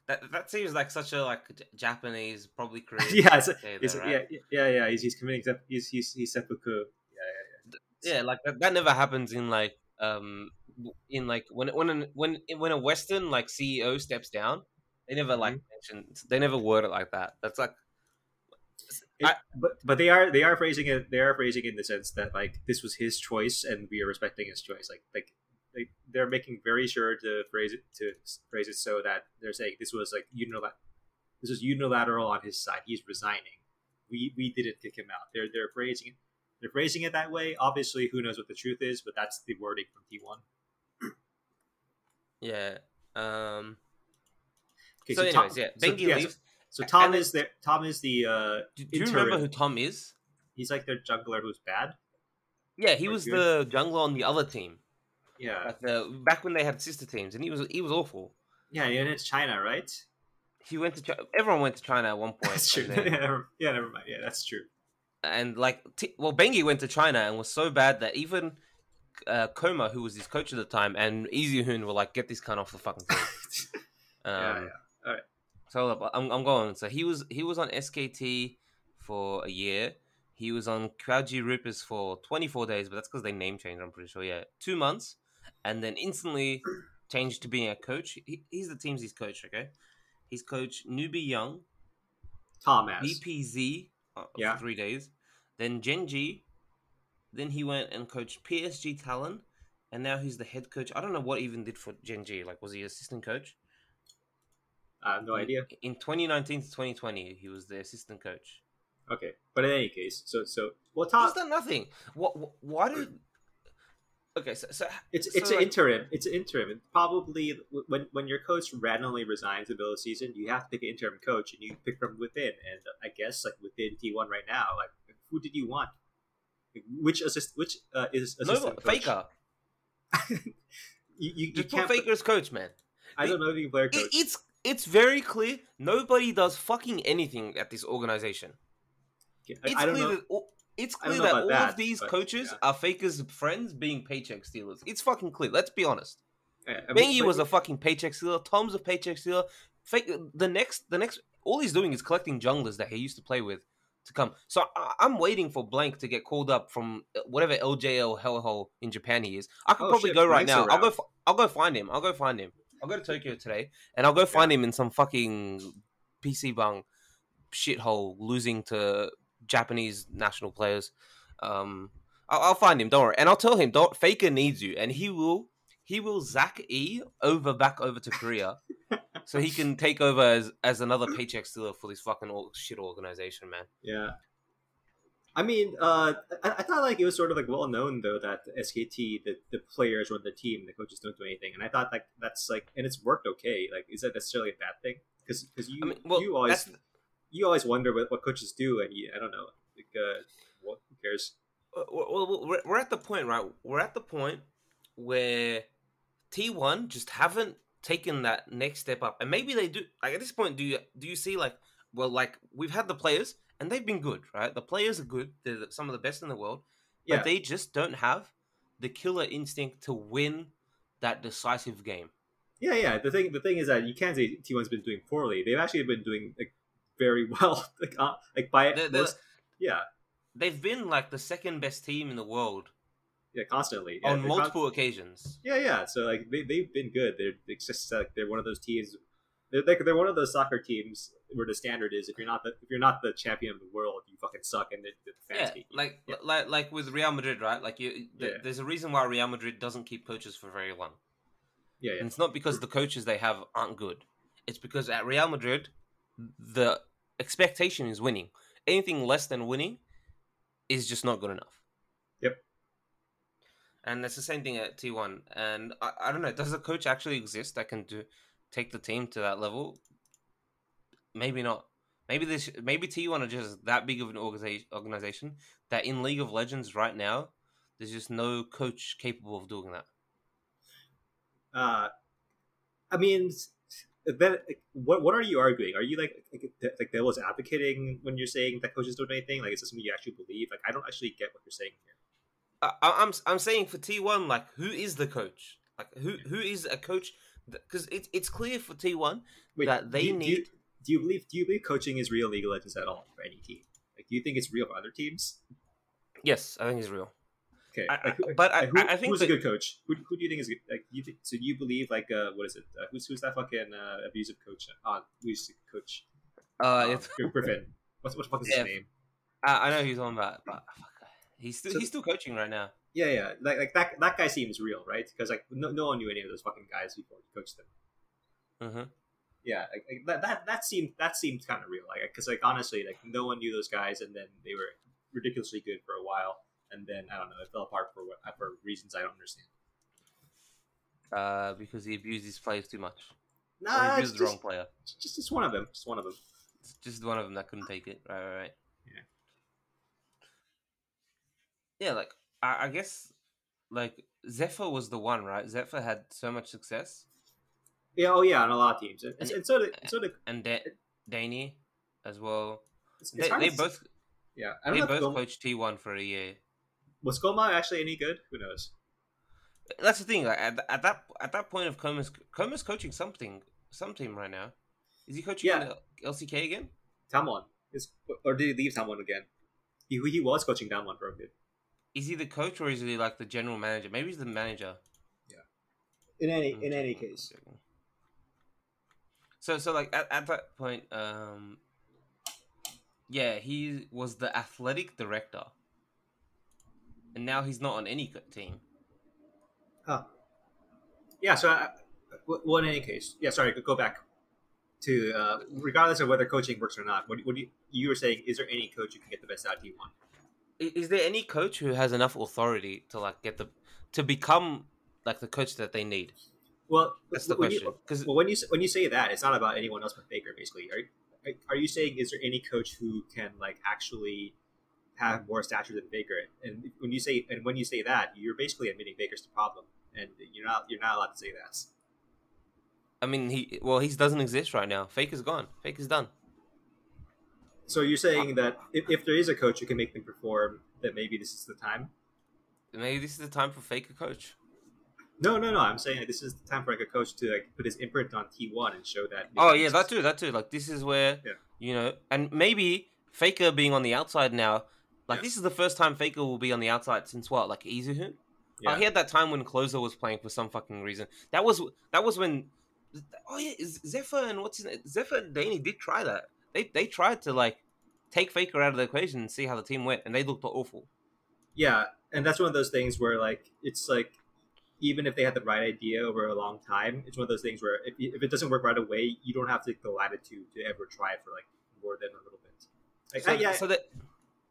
That that seems like such a like J- Japanese, probably Korean. yeah, it's, it's, though, right? yeah, yeah, yeah. He's, he's committing sep- he's he's he's seppuku. Yeah, yeah, yeah. yeah like that, that never happens in like um in like when when an, when when a Western like CEO steps down, they never like Mm-hmm. mention they never word it like that. That's like It- but but they are they are phrasing it they are phrasing it in the sense that like this was his choice and we are respecting his choice like like they're making very sure to phrase it to phrase it so that they're saying this was like unilateral this was unilateral on his side he's resigning we we didn't kick him out they're they're phrasing it they're phrasing it that way obviously who knows what the truth is but that's the wording from T1 yeah. Um. okay, so, Tom- anyways, yeah, so- Bengi yeah, so- leaves. so Tom is there Tom is the uh do, do you remember who Tom is? he's like their jungler who's bad Yeah, he Or was good. the jungler on the other team, yeah like the back when they had sister teams, and he was he was awful. yeah and it's China right He went to Chi- everyone went to China at one point. That's true. yeah, then- never, yeah, never mind. Yeah, that's true. and like t- well bengi went to china and was so bad that even uh, kkOma, who was his coach at the time, and Easyhoon were like, "Get this cunt off the fucking team." Um, yeah, Alright. So I'm, I'm going. So he was he was on SKT for a year. He was on Qiao Gu Reapers for 24 days, but that's because they name changed. I'm pretty sure. Yeah, two months, and then instantly changed to being a coach. He, he's the team's he's coach. Okay, he's coach Newbee Young, Tom as. BPZ uh, Yeah. for three days, then Gen.G, then he went and coached PSG Talon, and now he's the head coach. I don't know what he even did for Gen.G. Like, was he assistant coach? I have no In- idea. In 2019 to 2020, he was the assistant coach. Okay, but in any case, so so well, Tom. He's done nothing. What? wh- Why did? Okay, so, so It's so, it's an like- interim. It's an interim. And probably when when your coach randomly resigns in the middle of the season, you have to pick an interim coach, and you pick from within. And I guess like within T one right now, like who did you want? Like, Which assist? Which uh, is no assistant coach? Faker. You you, you can't. put Faker as coach, man. I don't know if you can player coach. It, it's it's very clear. Nobody does fucking anything at this organization. I, It's I don't clear know. that all, it's clear that all that, of these but, coaches yeah. are Faker's friends being paycheck stealers. It's fucking clear. Let's be honest. I- I mean, Bengi was a fucking paycheck stealer. Tom's a paycheck stealer. Fake the next the next all he's doing is collecting junglers that he used to play with to come. So I, I'm waiting for Blank to get called up from uh, whatever LJL hellhole in Japan he is. I could Oh, probably shit, go right Blank's now. I'll go. around. f- I'll go find him. I'll go find him. I'll go to Tokyo today, and I'll go find him in some fucking PC bang shithole losing to Japanese national players. Um, I'll, I'll find him. Don't worry, and I'll tell him. Don't Faker needs you, and he will. He will Zach E over back over to Korea, so he can take over as as another paycheck stealer for this fucking shit organization, man. Yeah. I mean, uh, I, I thought like it was sort of like well known though that the SKT the, the players run the team, the coaches don't do anything, and I thought like that's like and it's worked okay. Like, is that necessarily a bad thing? Because because you I mean, well, you always you always wonder what, what coaches do, and you I don't know like uh, what who cares? well, well, we're, we're at the point, right? We're at the point where T1 just haven't taken that next step up, and maybe they do. Like at this point, do you do you see like well, like we've had the players and they've been good, right? The players are good; they're some of the best in the world, but Yeah, they just don't have the killer instinct to win that decisive game. yeah, yeah. The thing the thing is that you can't say T one's been doing poorly. They've actually been doing like very well. like uh, like by They're- they're- yeah They've been like the second best team in the world yeah constantly yeah, on they're con- multiple occasions. Yeah, yeah. So like they they've been good. They're it's just like they're one of those teams They're, like they're one of those soccer teams where the standard is if you're not the if you're not the champion of the world, you fucking suck, and the, the fans Yeah, like Yeah. like like with Real Madrid, right? Like you, th- Yeah. there's a reason why Real Madrid doesn't keep coaches for very long. yeah, yeah. And it's not because the coaches they have aren't good. It's because at Real Madrid, the expectation is winning. Anything less than winning is just not good enough. Yep. And that's the same thing at T1. And I, I don't know, does a coach actually exist that can do take the team to that level? Maybe not. Maybe this maybe T1 are just that big of an organization organization that in League of Legends right now, there's just no coach capable of doing that. Uh, I mean, then like, what what are you arguing? Are you like like, like devil's advocating when you're saying that coaches don't do anything? Like, is this something you actually believe? Like, I don't actually get what you're saying here. I'm I'm saying for T1, like who is the coach? Like who who is a coach? Because it's it's clear for T1 that they do you, do you- need. Do you, believe? Do you believe coaching is real League of Legends at all for any team? Like, do you think it's real for other teams? Yes, I think it's real. Okay, I- like, who- I- but I- like, who, I- I think who's a good coach? Who, who do you think is good? Like, you think, so you believe like uh, what is it? Uh, who's who's that fucking uh, abusive coach? Uh, who's the coach? Uh, Um, it's, Griffin. What's what the fuck is Yeah. his name? I, I know he's on that, but he's still So- he's still coaching right now. Yeah, yeah. Like like that that guy seems real, right? Because like no, no one knew any of those fucking guys before he coached them. hmm Yeah, like, like, that, that that seemed that seemed kind of real. Like because like honestly, like no one knew those guys, and then they were ridiculously good for a while, and then I don't know, it fell apart for what for reasons I don't understand. Uh, because he abused his players too much. Or he Nah, it's abused the wrong player. just just one of them. Just one of them. It's just one of them that couldn't take it. Right, right, right. Yeah. Yeah, like I, I guess, like Zefa was the one, right? Zefa had so much success, Yeah, oh yeah, on a lot of teams, and, and, And- so did so did. and da- Danny as well. It's, it's They, they both yeah. I don't they both coached T one for a year. Was kkOma actually any good? Who knows? That's the thing. Like at, at that at that point of kkOma's kkOma's coaching something some team right now. Is he coaching Yeah. LCK again? Damwon is, or did he leave Damwon again? He he was coaching Damwon for a bit. Is he the coach or is he like the general manager? Maybe he's the manager. Yeah. In any in any case. So so like at, at that point, um yeah, he was the athletic director. And now he's not on any team. Huh. Yeah. So, I, w- well, in any case, yeah. Sorry, go back to uh, regardless of whether coaching works or not. What, what you, you were saying? Is there any coach who can get the best out of T one? Is there any coach who has enough authority to like get the to become like the coach that they need? Well, That's the question. Because well, when you when you say that, it's not about anyone else but Faker. Basically, are are you saying is there any coach who can like actually have more stature than Faker? And when you say and when you say that, you're basically admitting Faker's the problem, and you're not you're not allowed to say that. I mean, he well, he doesn't exist right now. Fake is gone. Fake is done. So you're saying that if, if there is a coach who can make them perform, that maybe this is the time. Maybe this is the time for Fake a coach. No, no, no. I'm saying like, this is the time for like a coach to like put his imprint on T1 and show that. Oh yeah, that too, that too. Like this is where Yeah. you know, and maybe Faker being on the outside now. Like Yeah. this is the first time Faker will be on the outside since what, like Easyhoon? Yeah. Oh, he had that time when Clozer was playing for some fucking reason. That was that was when. Oh yeah, Zefa and what's his name? Zefa and Danny did try that. They they tried to like take Faker out of the equation and see how the team went, and they looked awful. Yeah, and that's one of those things where like it's like even if they had the right idea over a long time, it's one of those things where if, if it doesn't work right away, you don't have the, the latitude to ever try it for like more than a little bit. Like, So, I, yeah, so that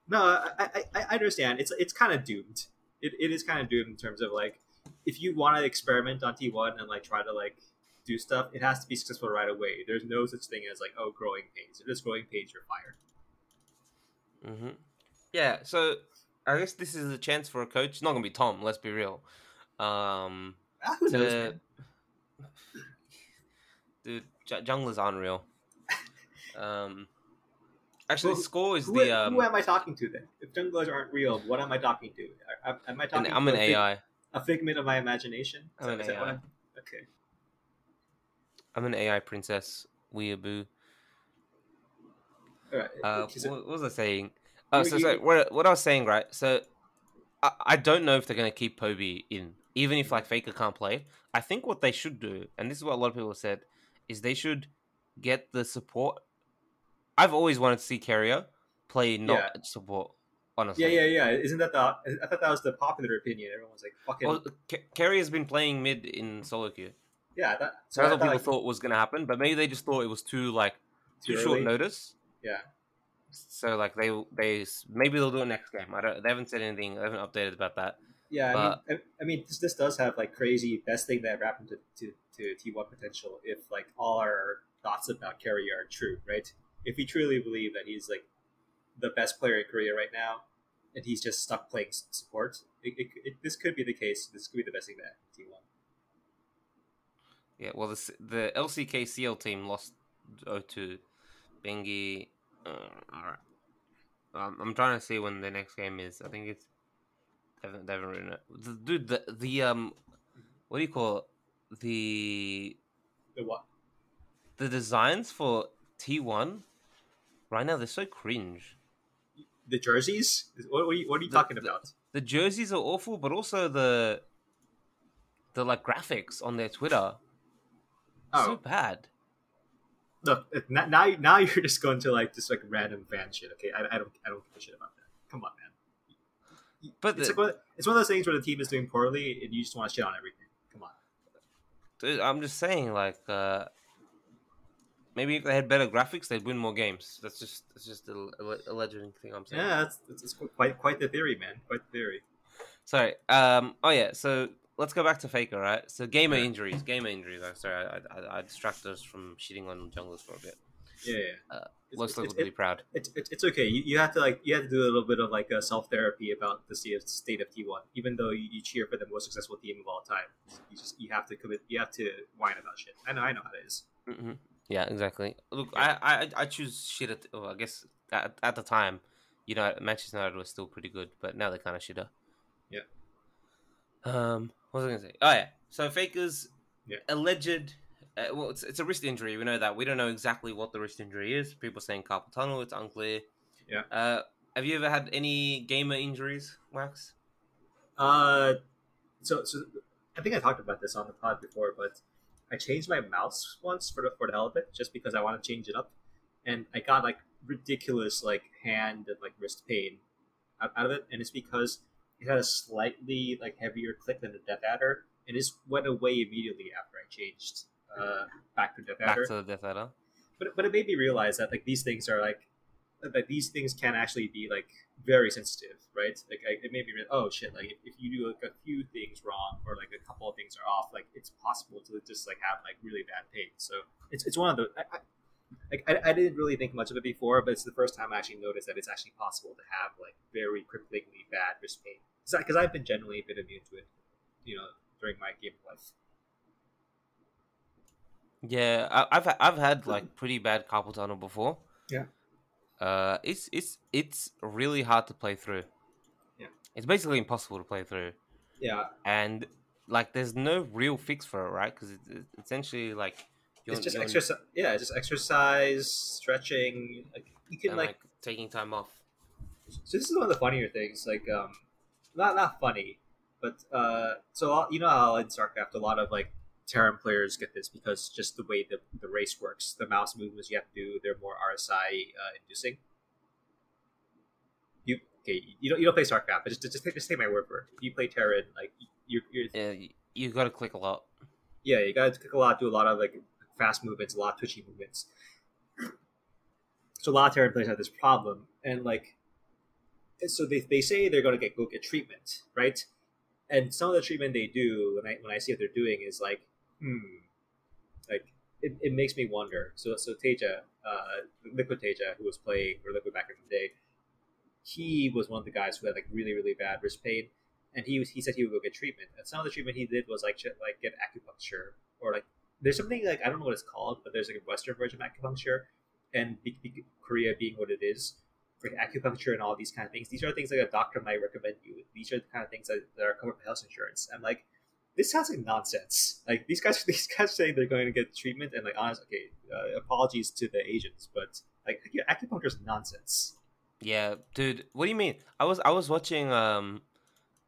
no, I, I, I understand. It's it's kind of doomed. It, it is kind of doomed in terms of like if you want to experiment on T one and like try to like do stuff, it has to be successful right away. There's no such thing as like oh growing pains. If it's growing pains, you're fired. hmm Yeah, so I guess this is a chance for a coach. It's not gonna be Tom. Let's be real. Um, Ah, who knows? dude, J- junglers aren't real. Um, actually, Well, score is Who, the um, who am I talking to then? If junglers aren't real, what am I talking to? Am- Am I talking? I'm to an a fig- AI. a figment of my imagination. Is I'm that- an is that what AI. I'm- Okay. I'm an AI princess. Weeaboo. All right. Uh, what, what was I saying? Oh, so, so what, what I was saying, right? So, I, I don't know if they're gonna keep Poby in, even if like Faker can't play. I think what they should do, and this is what a lot of people said, is they should get the support. I've always wanted to see Keria play not Yeah. support. Honestly, Yeah, yeah, yeah. Isn't that the? I thought that was the popular opinion. Everyone was like, "Fucking Well, Keria's been playing mid in solo queue. yeah." That, So that's what people like, thought was gonna happen, but maybe they just thought it was too like too, Too short notice. Yeah. So like they they maybe they'll do it next game. I don't. They haven't said anything. They haven't updated about that. Yeah, I mean, I, I mean, this, this does have like crazy best thing that happened to, to, to T1 potential if like all our thoughts about Keria are true, right? If we truly believe that he's like the best player in Korea right now, and he's just stuck playing support, it, it, it, this could be the case. This could be the best thing that happened to T1. Yeah. Well, the the LCK CL team lost 0-2. Bengi. Uh, all right. Um, I'm trying to see when the next game is. I think it's. They haven't, they haven't written it. The, dude, the the um, what do you call it? The The what? the designs for T1 right now they're so cringe. The jerseys? What, what, are, you, what are you The- talking about? The jerseys are awful, but also the the like graphics on their Twitter Oh. so bad. look, now now now you're just going to like just like random fan shit. Okay, I, I don't I don't give a shit about that. Come on, man. But It's the, like one, it's one of those things where the team is doing poorly and you just want to shit on everything. Come on. dude, I'm just saying, like, uh, maybe if they had better graphics, they'd win more games. That's just that's just a, a, a legend thing I'm saying. Yeah, that's, that's, quite quite the theory, man. Quite the theory. Sorry. Um. Oh yeah. So let's go back to Faker, right? So gamer Yeah. injuries. Gamer injuries. I'm sorry. I, I, I distracted us from shitting on junglers for a bit. Yeah, yeah. Uh, it's, likely be proud. it's, it's, it's okay. You, you have to like you have to do a little bit of like a self therapy about the state of, T one. Even though you, you cheer for the most successful team of all time, you just you have to commit. You have to whine about shit. I know. I know how it is. hmm Yeah, exactly. Look, I, I I choose shit at. Well, I guess at, at the time, you know, Manchester United was still pretty good, but now they're kind of shitter. Yeah. Um, what was I gonna say? Oh yeah. So Faker's Yeah. alleged. Uh, well, it's, it's a wrist injury. We know that. We don't know exactly what the wrist injury is. People saying carpal tunnel. It's unclear. Yeah. Uh, have you ever had any gamer injuries, Wax? Uh, so so I think I talked about this on the pod before, but I changed my mouse once for the for the hell of it, just because I want to change it up, and I got like ridiculous like hand and like wrist pain out, out of it, and it's because it had a slightly like heavier click than the Death Adder, and it just went away immediately after I changed uh back to Death Adder. Back to the Death Adder. but but it made me realize that like these things are like that these things can actually be like very sensitive, right? Like I, it may be realize, oh shit, like if, if you do like a few things wrong or like a couple of things are off, like it's possible to just like have like really bad pain. So it's it's one of the I, I, like I, I didn't really think much of it before, but it's the first time I actually noticed that it's actually possible to have like very cripplingly bad wrist pain. Because I've been generally a bit immune to it, you know, during my game life. Yeah, I, I've I've had like pretty bad carpal tunnel before. Yeah. Uh, it's it's it's really hard to play through. Yeah. It's basically impossible to play through, Yeah, and like there's no real fix for it, right? Because it's, it's essentially like it's just exercise. Yeah, it's just exercise, stretching. Like you can and, like like taking time off. So this is one of the funnier things. Like, um, not not funny, but uh, so uh, you know how in StarCraft a lot of like Terran players get this because just the way the, the race works, the mouse movements you have to do, they're more RSI uh, inducing. You okay? You don't you don't play StarCraft, but just just take, just take my word for it. If you play Terran, like you're, you're Yeah, you, you got to click a lot. yeah, you gotta click a lot, do a lot of like fast movements, a lot of twitchy movements. So a lot of Terran players have this problem, and like, so they, they say they're gonna get go get treatment, right? And some of the treatment they do when I when I see what they're doing is like, hmm, like it, it makes me wonder. So so TaeJa, uh, Liquid TaeJa, who was playing or Liquid back in the day, he was one of the guys who had like really really bad wrist pain, and he was, he said he would go get treatment. And some of the treatment he did was like like get acupuncture or like there's something like I don't know what it's called, but there's like a Western version of acupuncture, and be, be, Korea being what it is, for acupuncture and all these kind of things. These are things like a doctor might recommend you. These are the kind of things that, that are covered by health insurance. I'm like, this sounds like nonsense. Like these guys, these guys saying they're going to get treatment, and like, honest, okay, uh, apologies to the Asians, but like acupuncture is nonsense. Yeah, dude. What do you mean? I was I was watching um,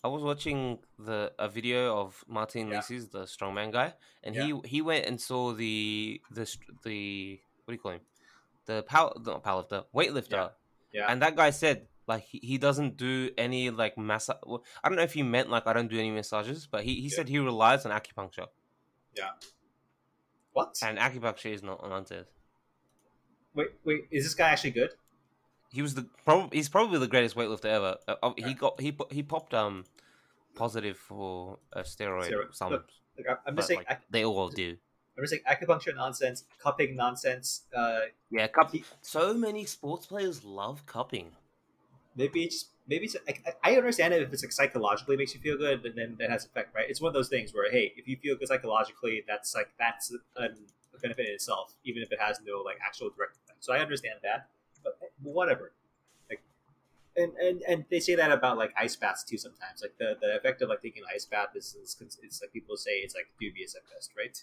I was watching the a video of Martin Yeah. Lisi's the strongman guy, and he he went and saw the the the what do you call him? The power, not powerlifter, weightlifter. Yeah. And that guy said like he, he doesn't do any like massage. I don't know if he meant like I don't do any massages, but he, he Yeah. said he relies on acupuncture, Yeah. What? and acupuncture is not nonsense. Wait, wait. Is this guy actually good? He was the probably he's probably the greatest weightlifter ever. Uh, uh, he got he he popped um positive for a steroid. Steroid. Some Look, Like, I'm just saying. like, I, they all do. I'm just saying acupuncture nonsense, cupping nonsense. Uh, Yeah, cup. he- So many sports players love cupping. Maybe it's maybe it's. I, I understand it if it's like psychologically makes you feel good, and then that has effect, right? It's one of those things where hey, if you feel good psychologically, that's like that's an, a benefit in itself, even if it has no like actual direct effect. So I understand that, but eh, whatever. Like, and and and they say that about like ice baths too sometimes. Like the, the effect of like taking an ice bath is, is it's like people say it's like dubious at best, right?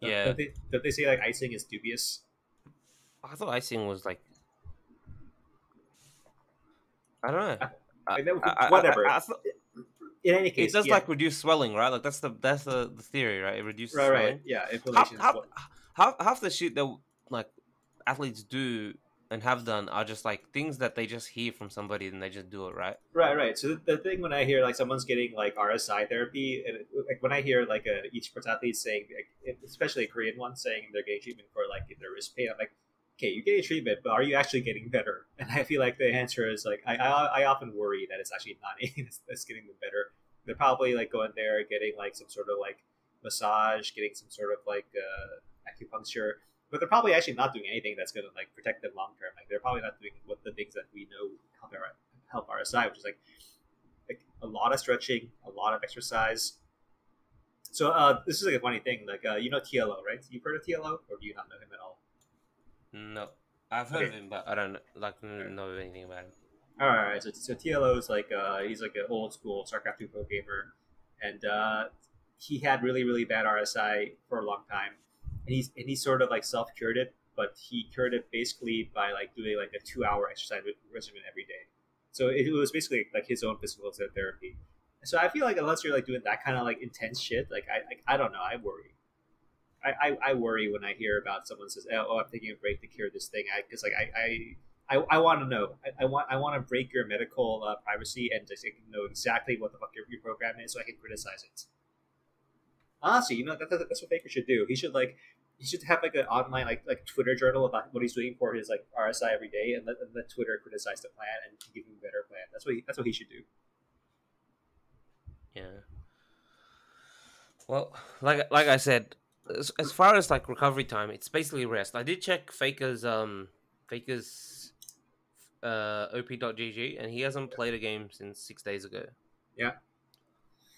Yeah. Don't they, don't they say like icing is dubious? I thought icing was like. I don't know. I I- whatever. I- In any case, it does yeah. like reduce swelling, right? Like that's the that's the, the theory, right? It reduces right, swelling. right, yeah. Half, Inflammation. half, half, half the shit that like athletes do and have done are just like things that they just hear from somebody and they just do it, right? Right, right. So the, the thing when I hear like someone's getting like RSI therapy, and it, like when I hear like a each sports athlete saying, like, especially a Korean one saying they're getting treatment for like their wrist pain, I'm like, okay, you're getting treatment, but are you actually getting better? And I feel like the answer is like I I, I often worry that it's actually not anything that's, that's getting them better. They're probably like going there getting like some sort of like massage, getting some sort of like uh, acupuncture, but they're probably actually not doing anything that's going to like protect them long term. Like they're probably not doing what the things that we know help our help RSI, which is like like a lot of stretching, a lot of exercise. So uh, this is like a funny thing. Like uh, you know TLO, right? You've heard of TLO, or do you not know him at all? No, I've heard Okay. of him, but I don't like know anything about him. All right, so, so TLO is like uh, he's like an old school StarCraft 2 pro gamer, and uh, he had really really bad RSI for a long time, and he's and he sort of like self cured it, but he cured it basically by like doing like a two hour exercise regimen every day. So it was basically like his own physical therapy. So I feel like unless you're like doing that kind of like intense shit, like I like, I don't know, I worry. I, I, I worry when I hear about someone says, "Oh, I'm taking a break to cure this thing," because like I, I I, I want to know. I, I want I want to break your medical uh, privacy and just know exactly what the fuck your, your program is, so I can criticize it. Honestly, you know that, that, that's what Faker should do. He should like he should have like an online like like Twitter journal about what he's doing for his like RSI every day, and let, and let Twitter criticize the plan and give him a better plan. That's what he, that's what he should do. Yeah. Well, like like I said, as, as far as like recovery time, it's basically rest. I did check Faker's um Faker's uh op.gg and he hasn't played a game since six days ago. Yeah.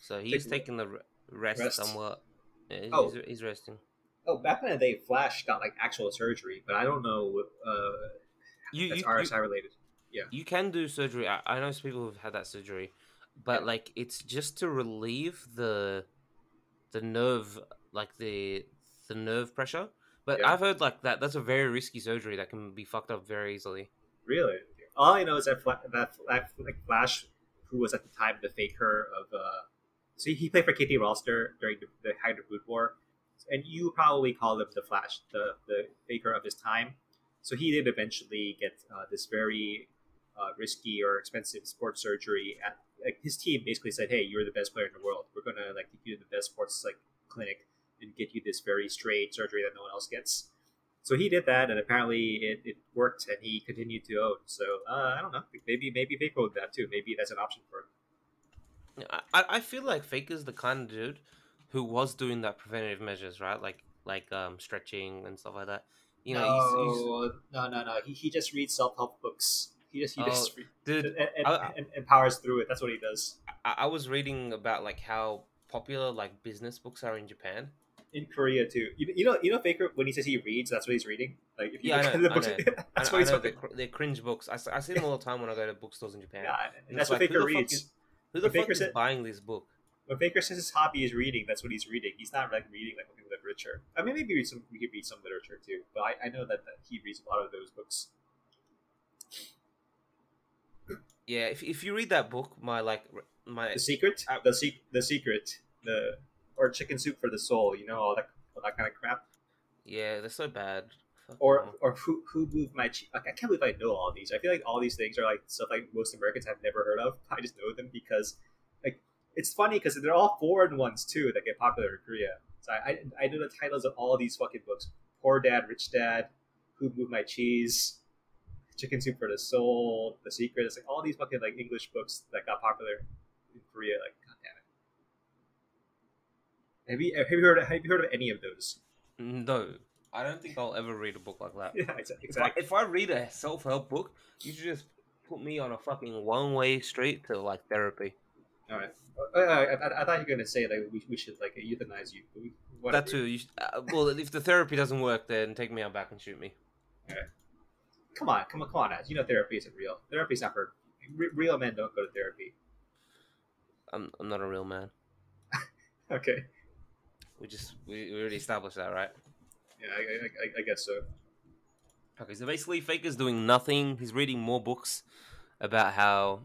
So he's Take- taking the rest, Rest. somewhat. Yeah, he's, Oh. he's, he's resting. Oh, back in the day, Flash got like actual surgery, but I don't know uh, You that's you, RSI you, related. Yeah. You can do surgery. I, I know some people who've had that surgery, but Yeah. like it's just to relieve the the nerve, like the the nerve pressure. But Yeah. I've heard like that that's a very risky surgery that can be fucked up very easily. Really? All I know is that Fla- that, that like Flash, who was at the time the faker of, uh, so he played for KT Rolster during the, the of Brood War, and you probably call him the Flash, the the faker of his time. So he did eventually get uh, this very uh, risky or expensive sports surgery. At like his team basically said, "Hey, you're the best player in the world. We're gonna like give you the best sports like clinic and get you this very straight surgery that no one else gets." So he did that, and apparently it, it worked, and he continued to own. So uh, I don't know. Maybe maybe Faker would that too. Maybe that's an option for him. I, I I feel like Faker's the kind of dude who was doing that preventative measures, right? Like like um stretching and stuff like that. You know, he's, he's, no, no, no, no. He, he just reads self help books. He just he just re- dude, and, and, I- and, and powers through it. That's what he does. I, I was reading about like how popular like business books are in Japan. In Korea too. You, you know you know Faker when he says he reads, that's what he's reading. Like if you Yeah, I know, the books, that's I, what he's they're, they're cringe books. I, I see them all the time when I go to bookstores in Japan. Yeah, And and that's what like, Faker reads. is- Who the fuck Faker is said- buying this book? When Faker says his hobby is reading, that's what he's reading. He's not like reading like literature. I mean, maybe read some. We could read some literature too, but I, I know that, that he reads a lot of those books. Yeah, if, if you read that book, my like my The Secret, I- the se- the Secret, the or Chicken Soup for the Soul. You know all that all that kind of crap. Yeah, they're so bad. Fuck or them. or who who moved my cheese? Like, I can't believe I know all these. I feel like all these things are like stuff like most Americans have never heard of. I just know them because like it's funny because they're all foreign ones too that get popular in Korea. So I, I I know the titles of all these fucking books: Poor Dad, Rich Dad, Who Moved My Cheese, Chicken Soup for the Soul, The Secret. It's like all these fucking like English books that got popular in Korea. Like, god damn it. Have you have you heard have you heard of any of those? no, I don't think I'll ever read a book like that. Yeah, exa- If I, exactly. if I read a self help book, you should just put me on a fucking one way street to like therapy. All right. Uh, I, I, I thought you were gonna say like we, we should like euthanize you. That too. You should, uh, well, if the therapy doesn't work, then take me out back and shoot me. All right. Come on, come on, come on, Ads. You know therapy isn't real. Therapy's not for re- real men. Don't go to therapy. I'm I'm not a real man. Okay. We just we, we already established that, right? Yeah, I, I, I- I guess so. Okay, so basically, Faker's doing nothing. He's reading more books about how.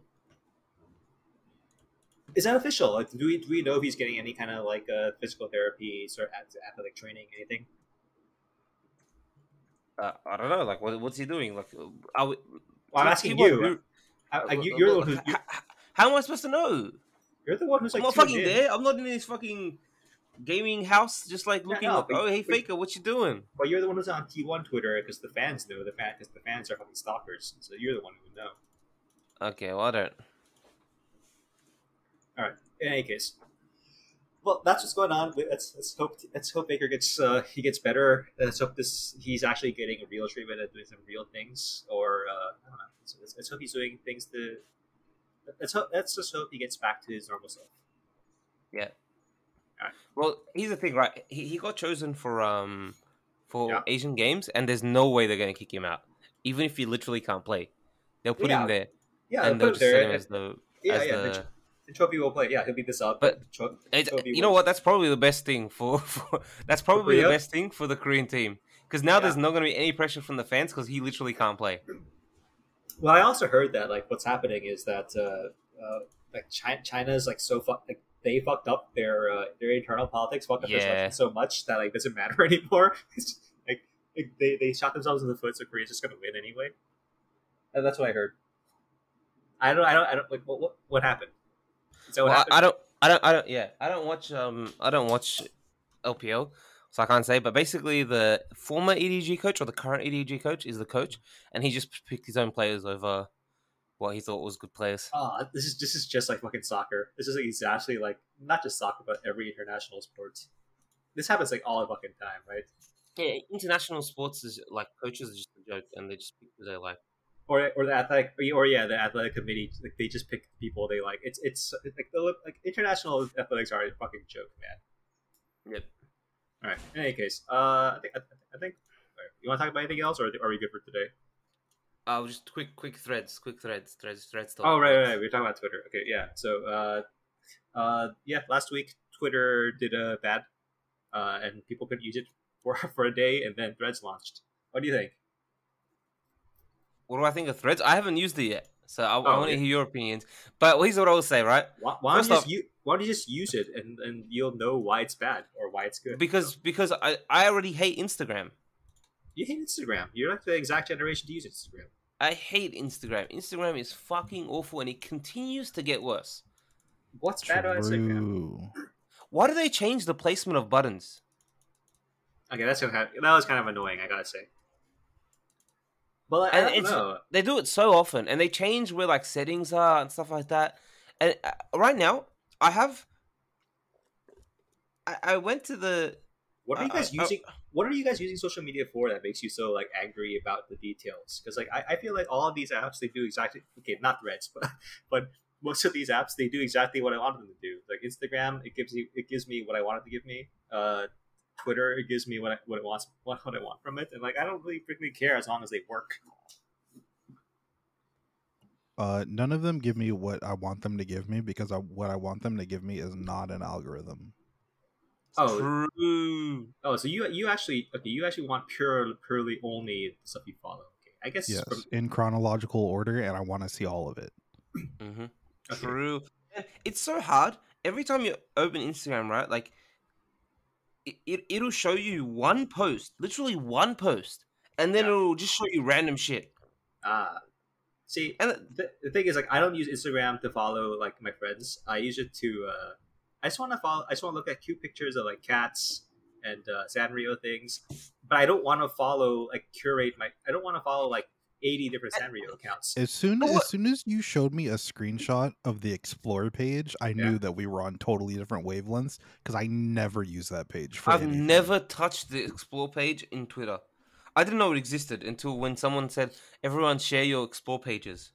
Is that official? Like, do we do we know if he's getting any kind of like uh, physical therapy, sort of athletic training, anything? Uh, I don't know, like what, what's he doing? Like, uh, are we, Well, I'm asking you. you're- I, I, uh, you uh, you're the uh, one who's h- you're, h- how am I supposed to know? you're the one who's like I'm not fucking in. there. I'm not in this fucking gaming house, just like Yeah, looking no, up. but- Oh, hey but- Faker, what you doing? Well, you're the one who's on T1 Twitter because the fans know the fan because the fans are fucking stalkers. So you're the one who would know. Okay, well I don't. All right. In any case, well, that's what's going on. Let's let's hope let's hope Faker gets uh, he gets better. Let's hope this he's actually getting a real treatment and doing some real things, or uh, I don't know. Let's, let's, hope he's doing things to. Let's hope. Let's just hope he gets back to his normal self. Well, here's the thing, right? He, he got chosen for um for Yeah. Asian Games, and there's no way they're gonna kick him out, even if he literally can't play. They'll put Yeah, him there, Yeah, and they'll they'll put just him set there. him as the yeah, as yeah. the. The, the trophy will play. Yeah, he'll be the sub. But the tro- It's, trophy you know what? That's probably the best thing for. for that's probably the best thing for the Korean team because now Yeah. there's not going to be any pressure from the fans because he literally can't play. Well, I also heard that like what's happening is that uh, uh, like China, China's like so fuck like they fucked up their uh, their internal politics, fucked up their Yeah. selection so much that like doesn't matter anymore. Just, like, like, they they shot themselves in the foot, so Korea's just gonna win anyway. And that's what I heard. I don't I don't I don't like what what, what happened. What Well, I, happened? I don't. I don't. I don't. Yeah, I don't watch. Um, I don't watch LPL, so I can't say. But basically, the former EDG coach or the current EDG coach is the coach, and he just picked his own players over what he thought was good players. Ah, this is this is just like fucking soccer. This is like exactly like not just soccer, but every international sport. This happens like all the fucking time, right? Yeah, international sports is like coaches are just a joke, and they just pick who they like. or or the athletic or yeah the athletic committee like they just pick people they like it's it's like the like international athletics are a fucking joke man Yep. all right in any case uh i think i, I think you want to talk about anything else or are we good for today Uh, just quick, quick threads, quick threads, threads, threads. talk, oh right, right right we are talking about twitter okay yeah so uh uh yeah last week twitter did a bad uh and people couldn't use it for for a day and then threads launched what do you think What do I think of threads? I haven't used it yet, so I, I Oh, want to yeah. hear your opinions. But here's what I will say, right? why, why don't you just off- u- why don't you just use it and and you'll know why it's bad or why it's good Because because I, I already hate Instagram. You hate Instagram. You're like the exact generation to use Instagram. I hate Instagram. Instagram is fucking awful, and it continues to get worse. What's bad about Instagram? True. Why do they change the placement of buttons? Okay, that's kind of, that was kind of annoying. I gotta say. But I, And know. They do it so often, and they change where like settings are and stuff like that. And uh, right now, I have. I, I went to the. What are you uh, guys uh, using? What are you guys using social media for that makes you so like angry about the details? Because like I, I feel like all of these apps they do exactly okay, not Threads, but but most of these apps they do exactly what I wanted them to do. Like Instagram, it gives you it gives me what I want it to give me. Uh, Twitter, it gives me what I, what it wants what, what I want from it, and like I don't really particularly care as long as they work. Uh, none of them give me what I want them to give me because I, what I want them to give me is not an algorithm. Oh, True. Oh, so you you actually okay? You actually want pure purely only the stuff you follow. Okay, I guess. Yes, From, in chronological order, and I want to see all of it. Mm-hmm. okay. True. It's so hard. Every time you open Instagram, right? Like, it, it it'll show you one post, literally one post, and then Yeah. it'll just show you random shit. Ah, see, And it- the, the thing is, like, I don't use Instagram to follow like my friends. I use it to. Uh, I just want to follow. I just want to look at cute pictures of like cats and uh, Sanrio things, but I don't want to follow like curate my. I don't want to follow like eighty different Sanrio accounts. As soon But as soon as you showed me a screenshot of the explore page, I Yeah. knew that we were on totally different wavelengths because I never use that page for I've anything. never touched the explore page in Twitter. I didn't know it existed until when someone said, "Everyone share your explore pages."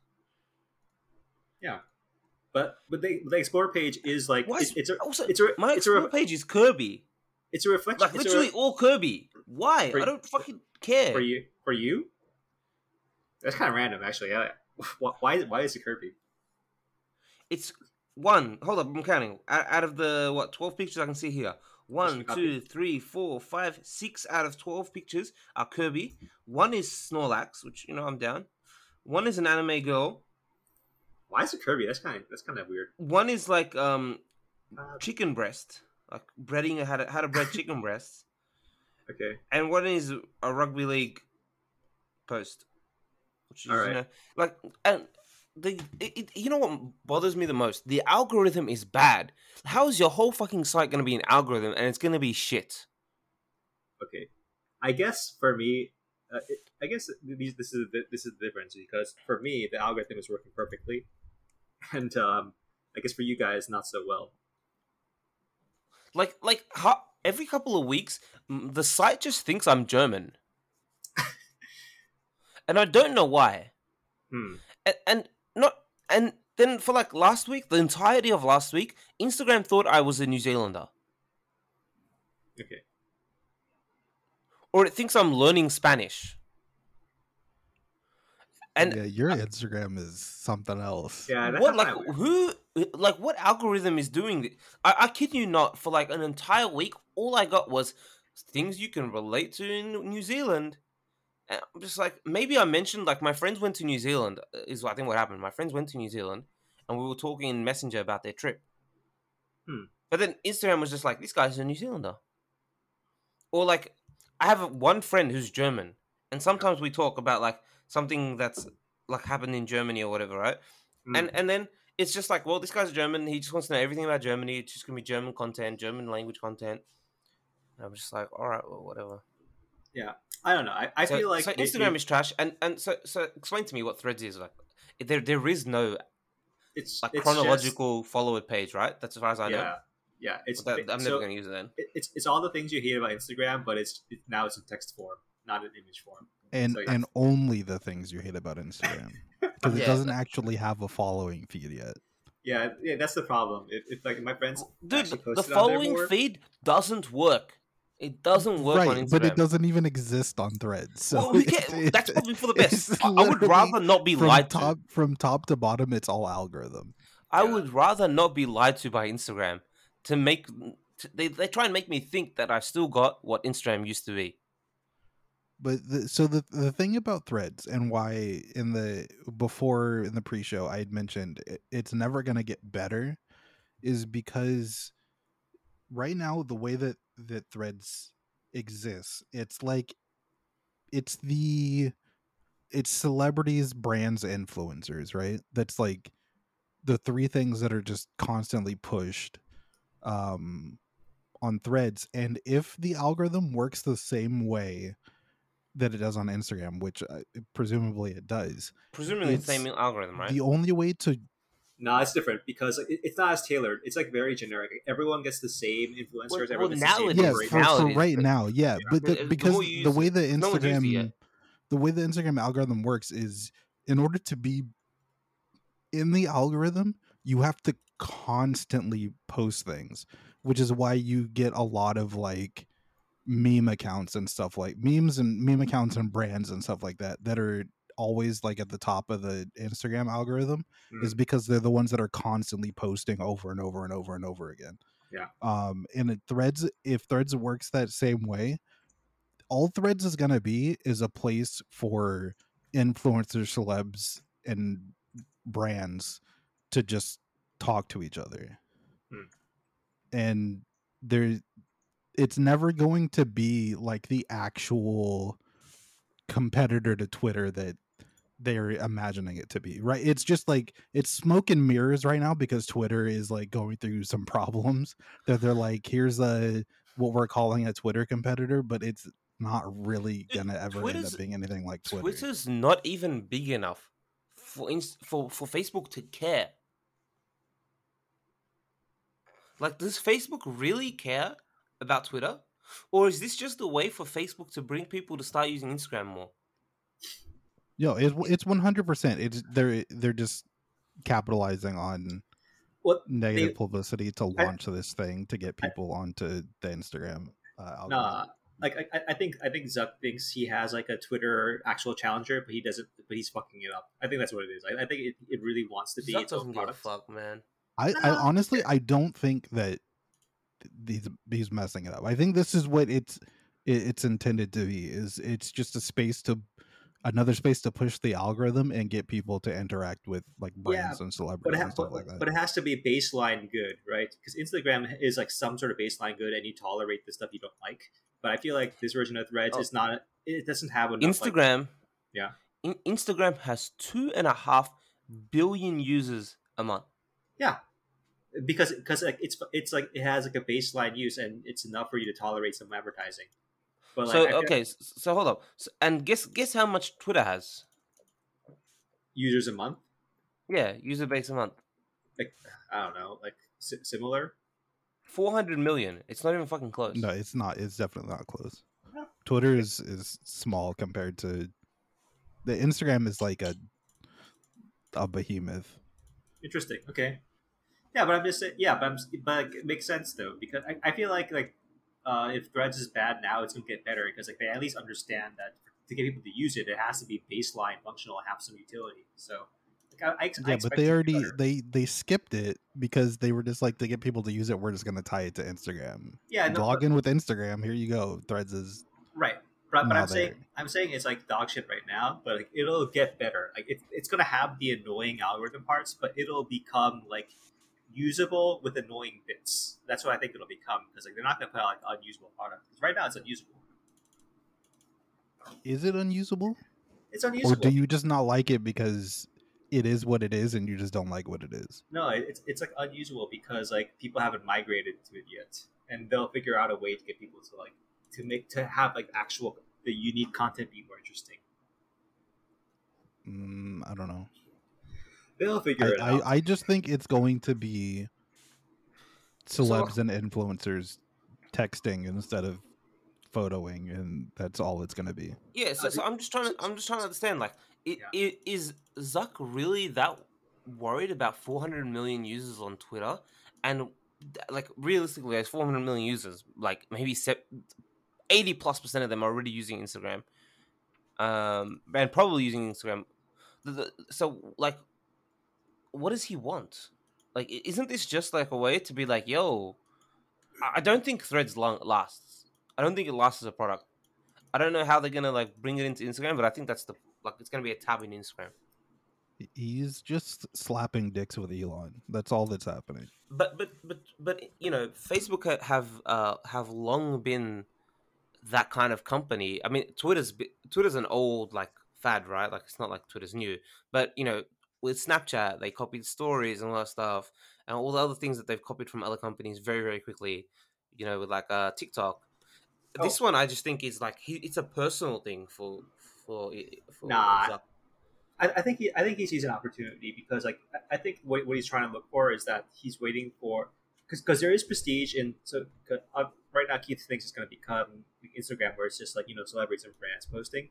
Yeah, but but the the explore page is like Why it's, is- it's a Also, it's a my it's explore re- page is Kirby, it's a reflection. like a literally re- all Kirby. Why? For- I don't fucking care. for you for you. That's kind of random, actually. Yeah. Why why is it Kirby? It's one. Hold up, I'm counting. Out, of the what twelve pictures I can see here. One, two, three, four, five, six out of twelve pictures are Kirby. One is Snorlax, which you know I'm down. One is an anime girl. Why is it Kirby? That's kind of that's kind of weird. One is like um Uh, chicken breast, like breading how to how to bread chicken breasts. okay. And one is a rugby league post, which is you know like and the it, it, you know what bothers me the most? The algorithm is bad. How is your whole fucking site going to be an algorithm and it's going to be shit? Okay. I guess for me, uh, it, I guess this is the, this is the difference because for me the algorithm is working perfectly, and um, I guess for you guys not so well. Like like how, every couple of weeks the site just thinks I'm German, and I don't know why. Hmm. and, and not and then for like last week, the entirety of last week, Instagram thought I was a New Zealander, Okay. or it thinks I'm learning Spanish. And yeah, your Instagram is something else. Yeah. That's what like kinda weird. who like what algorithm is doing this? I, I kid you not. For like an entire week, all I got was things you can relate to in New Zealand. And I'm just like maybe I mentioned like my friends went to New Zealand uh, is I think what happened. My friends went to New Zealand, and we were talking in Messenger about their trip. Hmm. But then Instagram was just like this guy's a New Zealander, or like I have one friend who's German, and sometimes we talk about like something that's like happened in Germany or whatever, right? Hmm. And and then it's just like, well, this guy's German. He just wants to know everything about Germany. It's just gonna be German content, German language content. And I'm just like, all right, well, whatever. Yeah, I don't know. I, I so, feel like so Instagram it- is trash. And and so so explain to me what Threads is like. There there is no it's like it's chronological follower page, right? That's as far as I Just, know. yeah. Yeah. It's that- I'm never so gonna use it then. it- it's it's all the things you hate about Instagram, but it's it, now it's in text form, not in image form. And So, yeah. and only the things you hate about Instagram because Yeah. it doesn't actually have a following feed yet. Yeah, yeah, that's the problem. If, if like my friends, Dude, the posted on there following more- feed doesn't work. It doesn't work on right, Instagram. but it doesn't even exist on Threads. So well, we it- get, it- that's probably for the best. I, I would rather not be from lied to. from top to bottom. It's all algorithm. I Yeah. would rather not be lied to by Instagram to make to, they they try and make me think that I've still got what Instagram used to be. But the, so the the thing about threads and why in the before in the pre-show I had mentioned it, it's never going to get better is because right now the way that that threads exists it's like it's the it's celebrities brands influencers right? That's like the three things that are just constantly pushed um on threads. And if the algorithm works the same way that it does on Instagram, which uh, presumably it does. Presumably the same algorithm, right? The only way to No, it's different because it, it's not as tailored. It's like very generic. Everyone gets the same influencers. Well- everyone well, gets now the same yes for, for right now, yeah, Yeah. but But, the, the because the way the no one's used it Instagram yet. the way the Instagram algorithm works is in order to be in the algorithm, you have to constantly post things, which is why you get a lot of like meme accounts and stuff like memes and meme accounts and brands and stuff like that that are always like at the top of the Instagram algorithm is Mm. because they're the ones that are constantly posting over and over and over and over again. Yeah. Um and it threads if threads works that same way, all threads is gonna be is a place for influencers, celebs, and brands to just talk to each other. Hmm. And there it's never going to be like the actual competitor to Twitter that they're imagining it to be, right? It's just like it's smoke and mirrors right now because Twitter is like going through some problems that they're like, here's a what we're calling a Twitter competitor, but it's not really gonna ever end up being anything like Twitter. Twitter's not even big enough for for for Facebook to care. Like, does Facebook really care about Twitter, or is this just a way for Facebook to bring people to start using Instagram more? Yo, it's it's one hundred percent. It's they're they're just capitalizing on What negative they- publicity to I- launch this thing to get people onto the Instagram. Uh. Nah, like I, I- I think I think Zuck thinks he has like a Twitter actual challenger, but he doesn't. But he's fucking it up. I think that's what it is. I, I think it, it really wants to be Zuck its doesn't give a fuck, man. I, I honestly I don't think that he's he's messing it up. I think this is what it's it, it's intended to be. Is it's just a space to another space to push the algorithm and get people to interact with like Yeah, brands and celebrities ha- and stuff but, like that. but it has to be baseline good, right? Because Instagram is like some sort of baseline good, and you tolerate the stuff you don't like. But I feel like this version of Threads Oh. is not. It doesn't have enough. like- Instagram, Yeah. In- Instagram has two and a half billion users a month. yeah, because because like it's it's like it has like a baseline use, and it's enough for you to tolerate some advertising. But like, so I feel like okay, so hold up, so, and guess guess how much Twitter has? users a month. Yeah, user base a month. Like I don't know, like si- similar. Four hundred million. It's not even fucking close. no, it's not. It's definitely not close. No. Twitter is is small compared to the Instagram is like a a behemoth. Interesting. Okay. Yeah, but I'm just saying. Yeah, but I'm. But like, it makes sense though because I, I feel like like uh, if Threads is bad now, it's gonna get better because like they at least understand that to get people to use it, it has to be baseline, functional, have some utility. So. Like, I, I, Yeah, but they to already better. they they skipped it because they were just like to get people to use it. We're just gonna tie it to Instagram. yeah no, Log but- in with Instagram. Here you go. Threads is right. But, but I'm saying. I'm saying it's like dog shit right now, but like it'll get better. Like it, it's gonna have the annoying algorithm parts, but it'll become like usable with annoying bits. That's what I think it'll become because like they're not gonna put out like unusable product. 'Cause right now it's unusable. is it unusable, It's unusable. or do you just not like it because it is what it is and you just don't like what it is? No, it's it's like unusable because like people haven't migrated to it yet, and they'll figure out a way to get people to like to make to have like actual the unique content be more interesting. Mm, I don't know. They'll figure I, it out. I, I just think it's going to be celebs and influencers texting instead of photoing, and that's all it's going to be. Yeah, so, Uh, so I'm just trying to I'm just trying to understand. Like, i Yeah. i- is Zuck really that worried about 400 million users on Twitter? And like realistically, there's 400 million users. Like maybe se- 80 plus percent of them are already using Instagram, um, and probably using Instagram. The, the, so like, what does he want? Like, isn't this just like a way to be like, yo? I don't think Threads long lasts. I don't think it lasts as a product. I don't know how they're gonna like bring it into Instagram, but I think that's the like it's gonna be a tab in Instagram. He's just slapping dicks with Elon. That's all that's happening. But but but but you know, Facebook have uh have long been that kind of company. I mean, Twitter's Twitter's an old like fad, right? Like it's not like Twitter's new. But you know, with Snapchat, they copied stories and all that stuff, and all the other things that they've copied from other companies very very quickly. You know, with like uh TikTok. This one, I just think is like he, it's a personal thing for for for Nah, Zuck. I, I think he I think he sees an opportunity because like I- I think what, what he's trying to look for is that he's waiting for because there is prestige in so uh, right now Keith thinks it's going to become Instagram where it's just like you know celebrities and brands posting,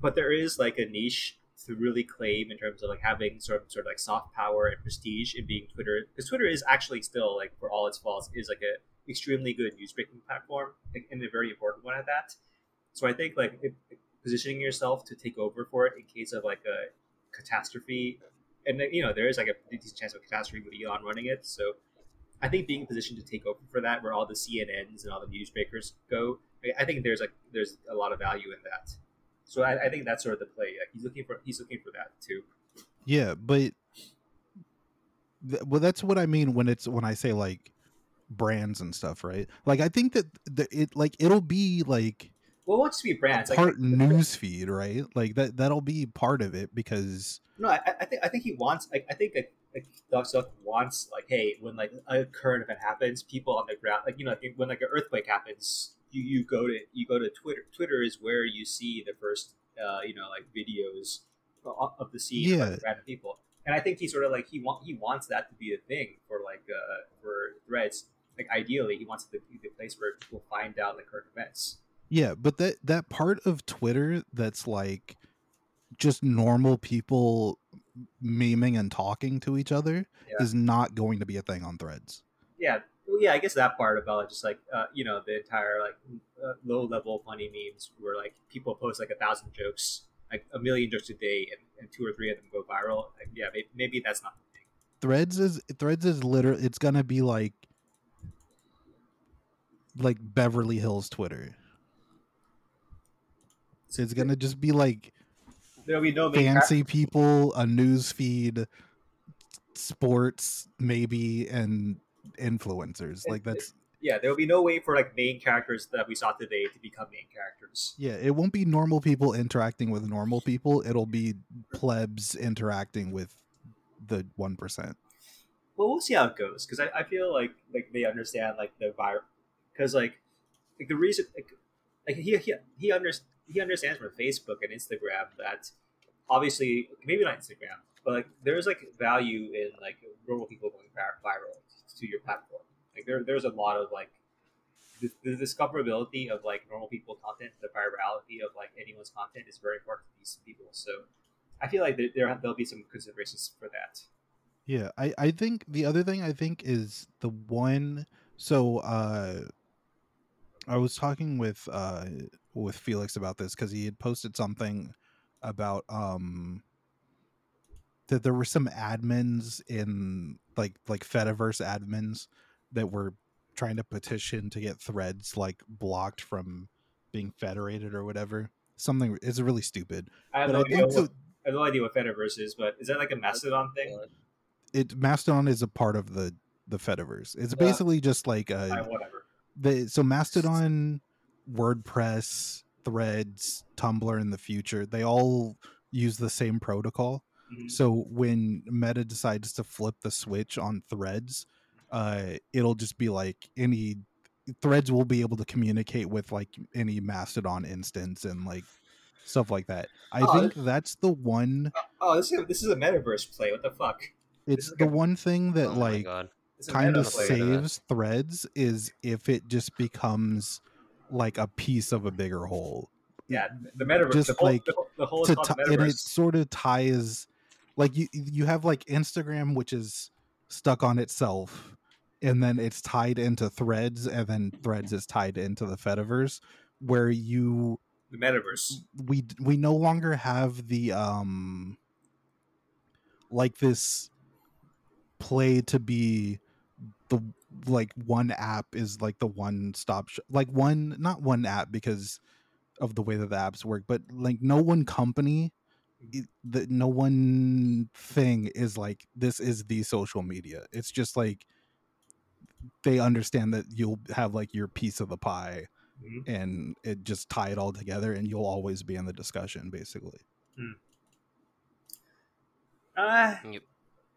but there is like a niche to really claim in terms of like having sort of sort of like soft power and prestige in being Twitter because Twitter is actually still like for all its faults is like a extremely good news breaking platform and a very important one at that. So I think like if, positioning yourself to take over for it in case of like a catastrophe, and you know there is like a decent chance of a catastrophe with Elon running it. So I think being positioned to take over for that, where all the CNNs and all the newsmakers go, I think there's like there's a lot of value in that. So I, I think that's sort of the play. Like he's looking for he's looking for that too. Yeah, but th- well, that's what I mean when it's when I say like brands and stuff, right? Like I think that the, it like it'll be like Well, it won't just be brands. Part like, news feed, right? Like that that'll be part of it because No, I, I think I think he wants. I, I think like, like Doc Stuff wants like, hey, when like a current event happens, people on the ground, like you know, like, when like an earthquake happens, you, you go to you go to Twitter. Twitter is where you see the first, uh, you know, like videos of the scene Yeah. like, random people. And I think he sort of like he want he wants that to be a thing for like uh, for threads. Like ideally, he wants it to be the place where people find out like current events. yeah, but that that part of Twitter that's like just normal people memeing and talking to each other Yeah. is not going to be a thing on threads. yeah well, yeah i guess that part about just like uh, you know the entire like uh, low level funny memes where like people post like a thousand jokes like a million jokes a day and, and two or three of them go viral like, yeah maybe, maybe that's not the thing Threads is Threads is literally it's gonna be like like Beverly Hills Twitter. So it's gonna just be like there'll be no fancy people, a news feed, sports maybe, and influencers. Like that's yeah there will be no way for like main characters that we saw today to become main characters yeah. It won't be normal people interacting with normal people. It'll be plebs interacting with the one percent. well we'll see how it goes because I, I feel like like they understand like the viral because like like the reason like, like he he he, under, he understands from Facebook and Instagram that obviously maybe not Instagram but like there's like value in like normal people going viral to your platform like there there's a lot of like the, the discoverability of like normal people content the virality of like anyone's content is very important to these people so I feel like there, there there'll be some considerations for that Yeah, I I think the other thing I think is the one. So uh, I was talking with uh with Felix about this because he had posted something about um that there were some admins in like like Fediverse admins that were trying to petition to get threads like blocked from being federated or whatever. Something is really stupid. I have But no I idea think what, the, I have no idea what Fediverse is, but is that like a Mastodon thing? it Mastodon is a part of the the Fediverse. It's Uh, basically just like Uh, a whatever. the so Mastodon, WordPress, Threads, Tumblr in the future, they all use the same protocol. Mhm. So when Meta decides to flip the switch on Threads, uh, it'll just be like any Threads will be able to communicate with like any Mastodon instance and like stuff like that. I Oh, think that's the one. Oh, this is this is a metaverse play. What the fuck? It's the a- one thing that oh like god. It's a kind of play. say- that. saves threads is if it just becomes like a piece of a bigger whole Yeah, the metaverse. just the whole, like the whole, the whole is to called ti- and it sort of ties like you you have like instagram which is stuck on itself and then it's tied into threads and then threads is tied into the fediverse where you The metaverse. we we no longer have the um like this play to be the like one app is like the one stop sh- like one not one app because of the way that the apps work but like no one company the no one thing is like this is the social media it's just like they understand that you'll have like your piece of the pie Mhm. and it just tie it all together and you'll always be in the discussion basically Uh, Yep.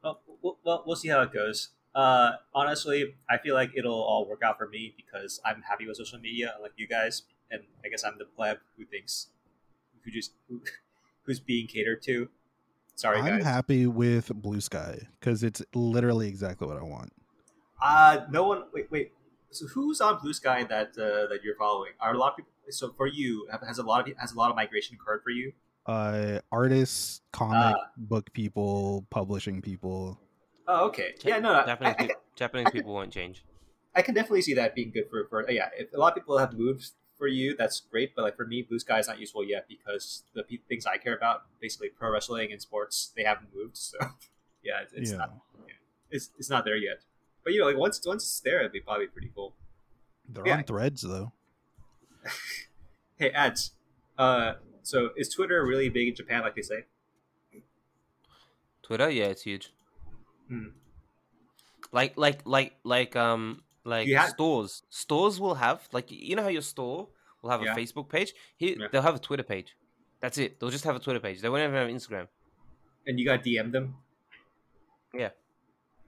well, well, well, we'll see how it goes. Uh, honestly, I feel like it'll all work out for me because I'm happy with social media, unlike you guys, and I guess I'm the pleb who thinks, who just, who, who's being catered to. Sorry, i'm guys. happy with blue sky because it's literally exactly what i want Uh, no one. Wait, wait. So who's on Blue Sky that uh, that you're following? Are a lot of people? So for you, has a lot of has a lot of migration occurred for you? uh artists comic Ah. book people publishing people Oh, okay. Yeah, no, no. I, Japanese, I, peop Japanese people won't change. I can definitely see that being good for, for yeah. If a lot of people have moved for you, that's great. But like for me, Blue Sky is not useful yet because the pe- things I care about, basically pro wrestling and sports, they haven't moved. So yeah, it's, it's yeah not it's, it's not there yet. But you know, like once once it's there, it'd be probably pretty cool. they're Yeah. on threads though Hey, ads. Uh, so is Twitter really big in Japan, like they say? Twitter, yeah, it's huge. Hmm. Like, like, like, like, um, like stores. Stores will have like you know how your store will have Yeah. a Facebook page. Here Yeah. they'll have a Twitter page. That's it. They'll just have a Twitter page. They won't even have Instagram. and you got DM them. Yeah.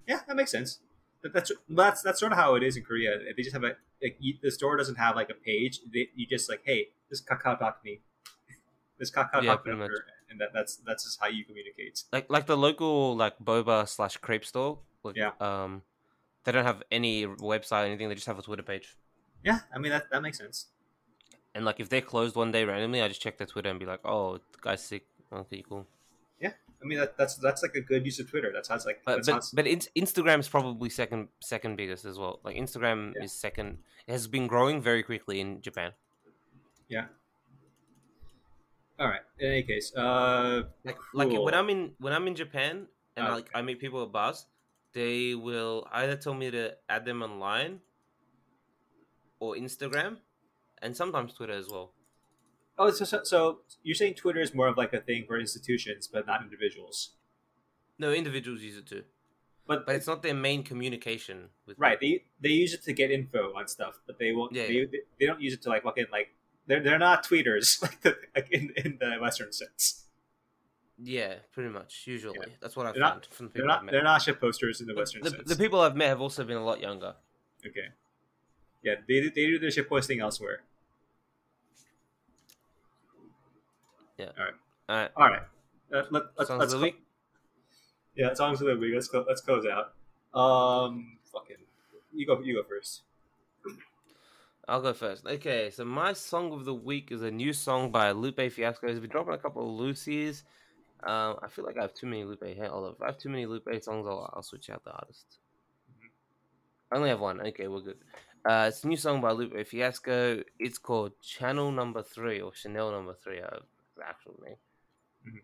Yeah, that makes sense. That, that's that's that's sort of how it is in Korea. They just have a like you, the store doesn't have like a page. They, you just like, hey, this Kakao talk me, this Kakao Yeah, talk much. and that, that's that's just how you communicate. Like like the local like boba slash crepe store. Like, Yeah. Um, they don't have any website or anything. They just have a Twitter page. Yeah, I mean that that makes sense. And like if they're closed one day randomly, I just check their Twitter and be like, oh, the guy's sick. Okay, cool. Yeah, I mean that that's that's like a good use of Twitter. That's how it's like. But but, it's- but Instagram's probably second second biggest as well. Like Instagram Yeah. is second. It has been growing very quickly in Japan. Yeah. All right. In any case, uh, Like like when I'm in when I'm in Japan and Okay. like I meet people at bars, they will either tell me to add them online or Instagram, and sometimes Twitter as well. oh, so, so so you're saying Twitter is more of like a thing for institutions, but not individuals. No, individuals use it too, But, but it's not their main communication with. right, they they use it to get info on stuff, but they won't. Yeah, they, they don't use it to like fucking like they're they're not tweeters like the, like in in the Western sense. Yeah, pretty much. Usually, that's what I've They're not- found from the They're people I've met. they're not shit posters in the The- Western the, sense. the people I've met have also been a lot younger. okay. Yeah, they they do their shit posting elsewhere. Yeah. All right, All right, uh, let, let's songs let's of the week. Yeah, songs of the week. Let's go. Let's close out. Um, fucking, you go. You go first. I'll go first. Okay, so my song of the week is a new song by Lupe Fiasco. He's been dropping a couple of Lucy's. Um, I feel like I have too many Lupe. Hey, up. If I have too many Lupe songs, I'll, I'll switch out the artist. I only have one. Okay, we're good. Uh, it's a new song by Lupe Fiasco. It's called Channel Number Three or Chanel Number Three. Uh, the actual name. Mhm.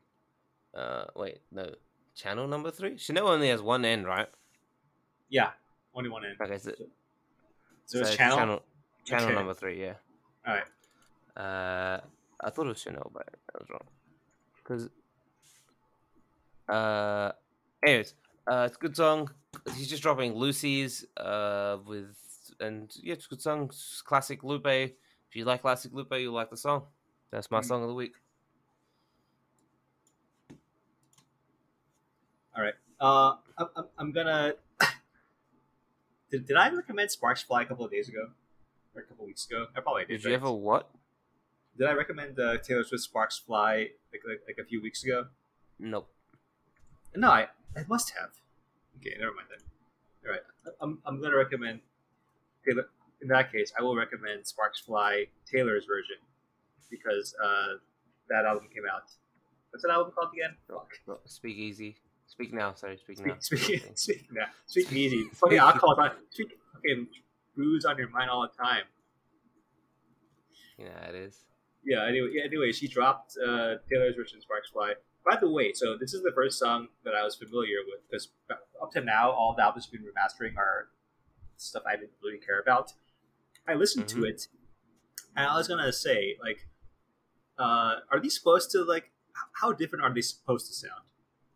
Uh, wait, no, Channel Number Three. Chanel only has one N, right? Yeah, only one end. Okay, so, So it's it's channel. channel, channel Okay. number three. Yeah. All right. Uh, I thought it was Chanel, but I was wrong. Cause, uh, anyways, uh, it's a good song. He's just dropping Lucy's, uh, with and yeah, it's a good song. It's classic Lupe. If you like classic Lupe, you like the song. That's my Mhm. song of the week. All right. Uh, I'm, I'm, gonna. did, did I recommend Sparks Fly a couple of days ago, or a couple of weeks ago? I probably did. Did you right? ever what? Did I recommend uh, Taylor Swift Sparks Fly like, like like a few weeks ago? Nope. No, I, I must have. Okay, never mind then. All right, I'm, I'm gonna recommend Taylor. In that case, I will recommend Sparks Fly Taylor's version because uh, that album came out. What's that album called again? Fuck. No, speak easy. Speak now. Sorry, speak now. Speak, speak, speak, now. speak easy. Fucking alcohol. on- Speak fucking booze on your mind all the time. Yeah, it is. Yeah. Anyway, yeah, anyway, she dropped uh, Taylor's version of Sparks Fly. By the way, so this is the first song that I was familiar with because up to now, all the albums we've been remastering are stuff I didn't really care about. I listened to Mhm. it, and I was gonna say, like, uh, are these supposed to like? How different are they supposed to sound?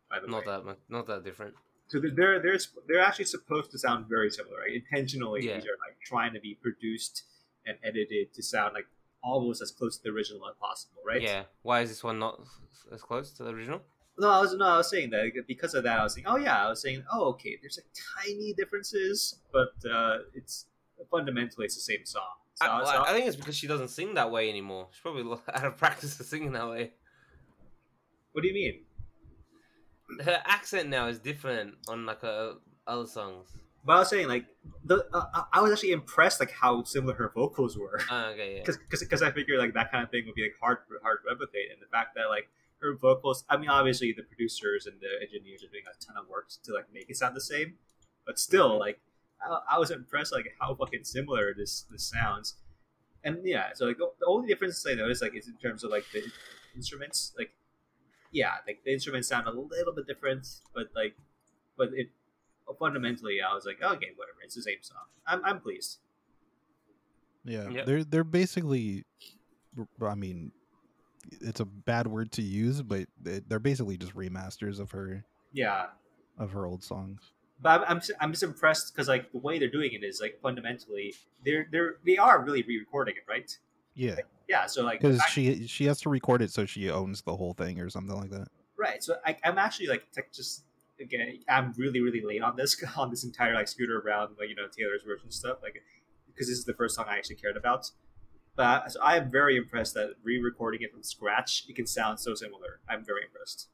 By the Not way, that much. Not that different. so they're they're they're, they're actually supposed to sound very similar, right? Intentionally, Yeah. these are like trying to be produced and edited to sound like almost as close to the original as possible, right? Yeah. Why is this one not as close to the original? No, I was no, I was saying that because of that. I was saying, oh yeah, I was saying, oh okay, there's like tiny differences, but uh, it's fundamentally it's the same song. So, I, so- I think it's because she doesn't sing that way anymore. She's probably out of practice of singing that way. what do you mean? Her accent now is different on like uh, other songs. But I was saying like the uh, I- was actually impressed like how similar her vocals were. Oh, okay, yeah. because because I figured like that kind of thing would be like hard hard to replicate, and the fact that like her vocals, I mean, obviously the producers and the engineers are doing a ton of work to like make it sound the same, but still like I, I was impressed like how fucking similar this this sounds, and yeah, so like the the only difference I noticed like is in terms of like the instruments, like yeah, like the instruments sound a little bit different, but like but it fundamentally I was like okay whatever it's the same song I'm I'm pleased Yeah, Yep. they're they're basically. I mean, it's a bad word to use, but they- they're basically just remasters of her yeah of her old songs. but I'm I'm, just- I'm just impressed because like the way they're doing it is like fundamentally they're they're they are really re-recording it, right? Yeah, Yeah. So like because she she has to record it so she owns the whole thing or something like that. right. So I, I'm actually like tech just again I'm really really late on this on this entire like Scooter Braun like you know Taylor's version stuff like because this is the first song I actually cared about. But so I am very impressed that re-recording it from scratch, it can sound so similar. I'm very impressed.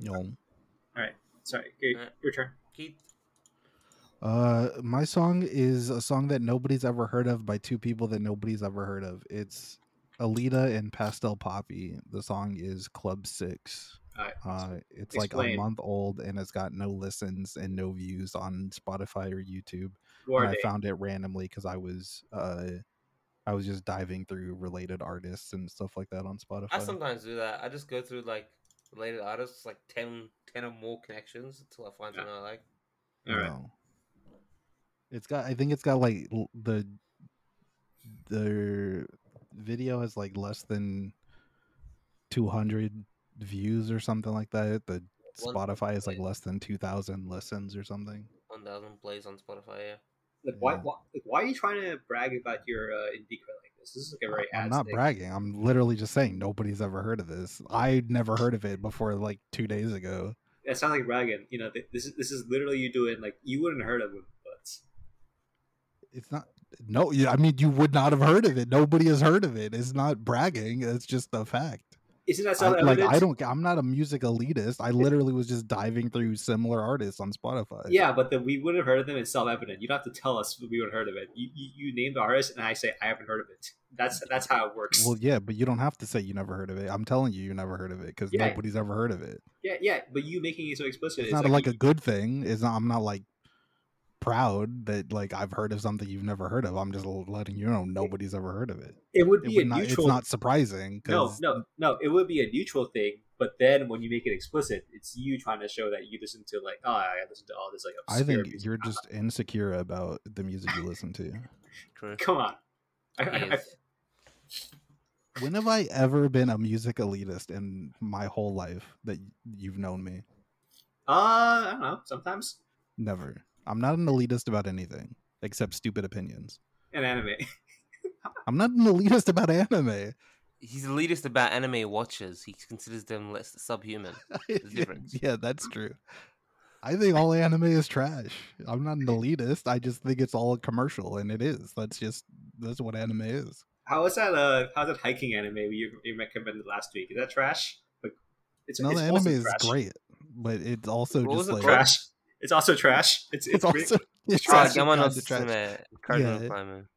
No. All right. Sorry, your, Alright. your turn. Keith. Uh, my song is a song that nobody's ever heard of by two people that nobody's ever heard of. It's Aleeta and Pastel Papi. The song is Club Six. Alright. Uh, it's like a month old and it's got no listens and no views on Spotify or YouTube. And I found it randomly because I was uh, I was just diving through related artists and stuff like that on Spotify. I sometimes do that. I just go through like related artists, like 10, 10 or more connections until I find Yeah. something I like. All right. No. It's got. I think it's got like the the video has like less than two hundred views or something like that. The One- Spotify is like less than two thousand listens or something. One thousand plays on Spotify. Yeah. Like, why, Yeah. why, like, why are you trying to brag about your uh, indie credit like this? This is like a very. I'm not thing. bragging. I'm literally just saying nobody's ever heard of this. I never heard of it before like two days ago. It sounds like bragging. You know, th- this is this is literally you doing like you wouldn't have heard of it, but It's not. No, yeah, I mean you would not have heard of it. Nobody has heard of it. It's not bragging. It's just a fact. isn't that I, like I don't. I'm not a music elitist. I literally was just diving through similar artists on Spotify. Yeah, but then we would have heard of them. It's self evident. You don't have to tell us we would have heard of it. You, you you name the artist, and I say I haven't heard of it. That's that's how it works. Well, yeah, but you don't have to say you never heard of it. I'm telling you, you never heard of it because Yeah. nobody's ever heard of it. yeah, yeah. But you making it so explicit It's is not like you- a good thing. Not. I'm not like proud that like I've heard of something you've never heard of. I'm just letting you know nobody's ever heard of it. It would It be would a not, neutral. it's not surprising. no, 'cause no, no. It would be a neutral thing. But then when you make it explicit, it's you trying to show that you listen to like, oh, I listen to all this like. I think music. you're just insecure about the music you listen to. Come on. I, I, I, When have I ever been a music elitist in my whole life that you've known me? uh, I don't know. Sometimes Never. I'm not an elitist about anything except stupid opinions. an anime. I'm not an elitist about anime. He's elitist about anime watchers. He considers them less subhuman. There's difference. yeah, that's true. I think all anime is trash. I'm not an elitist. I just think it's all commercial, and it is. That's just that's what anime is. How is that? Uh, how's that hiking anime you, you recommended last week? Is that trash? Like, it's No, it's the anime is trash. great, but it's also What was just it like called? Trash. It's also trash. It's it's, it's, also it's trash. also Yama no kinda trash. Susume, Cardinal Yeah. Climber.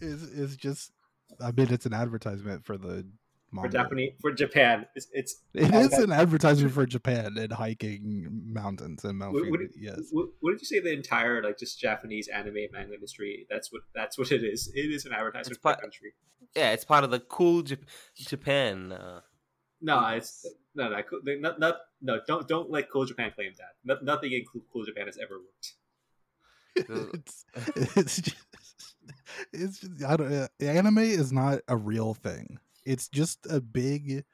It's, it's just. I mean, it's an advertisement for the for manga. Japanese for Japan. It's it's It is that- an advertisement for Japan and hiking mountains and Mount What- what- Yes. What, what did you say? The entire like just Japanese anime and manga industry. That's what that's what it is. It is an advertisement It's for part- the country. Yeah, it's part of the cool Jap- Japan. Uh, No, it's no, no, cool- not, not, no. Don't don't let Cool Japan claim that. No, nothing in Cool, cool Japan has ever worked. it's it's just, it's just, I don't uh, anime is not a real thing. It's just a big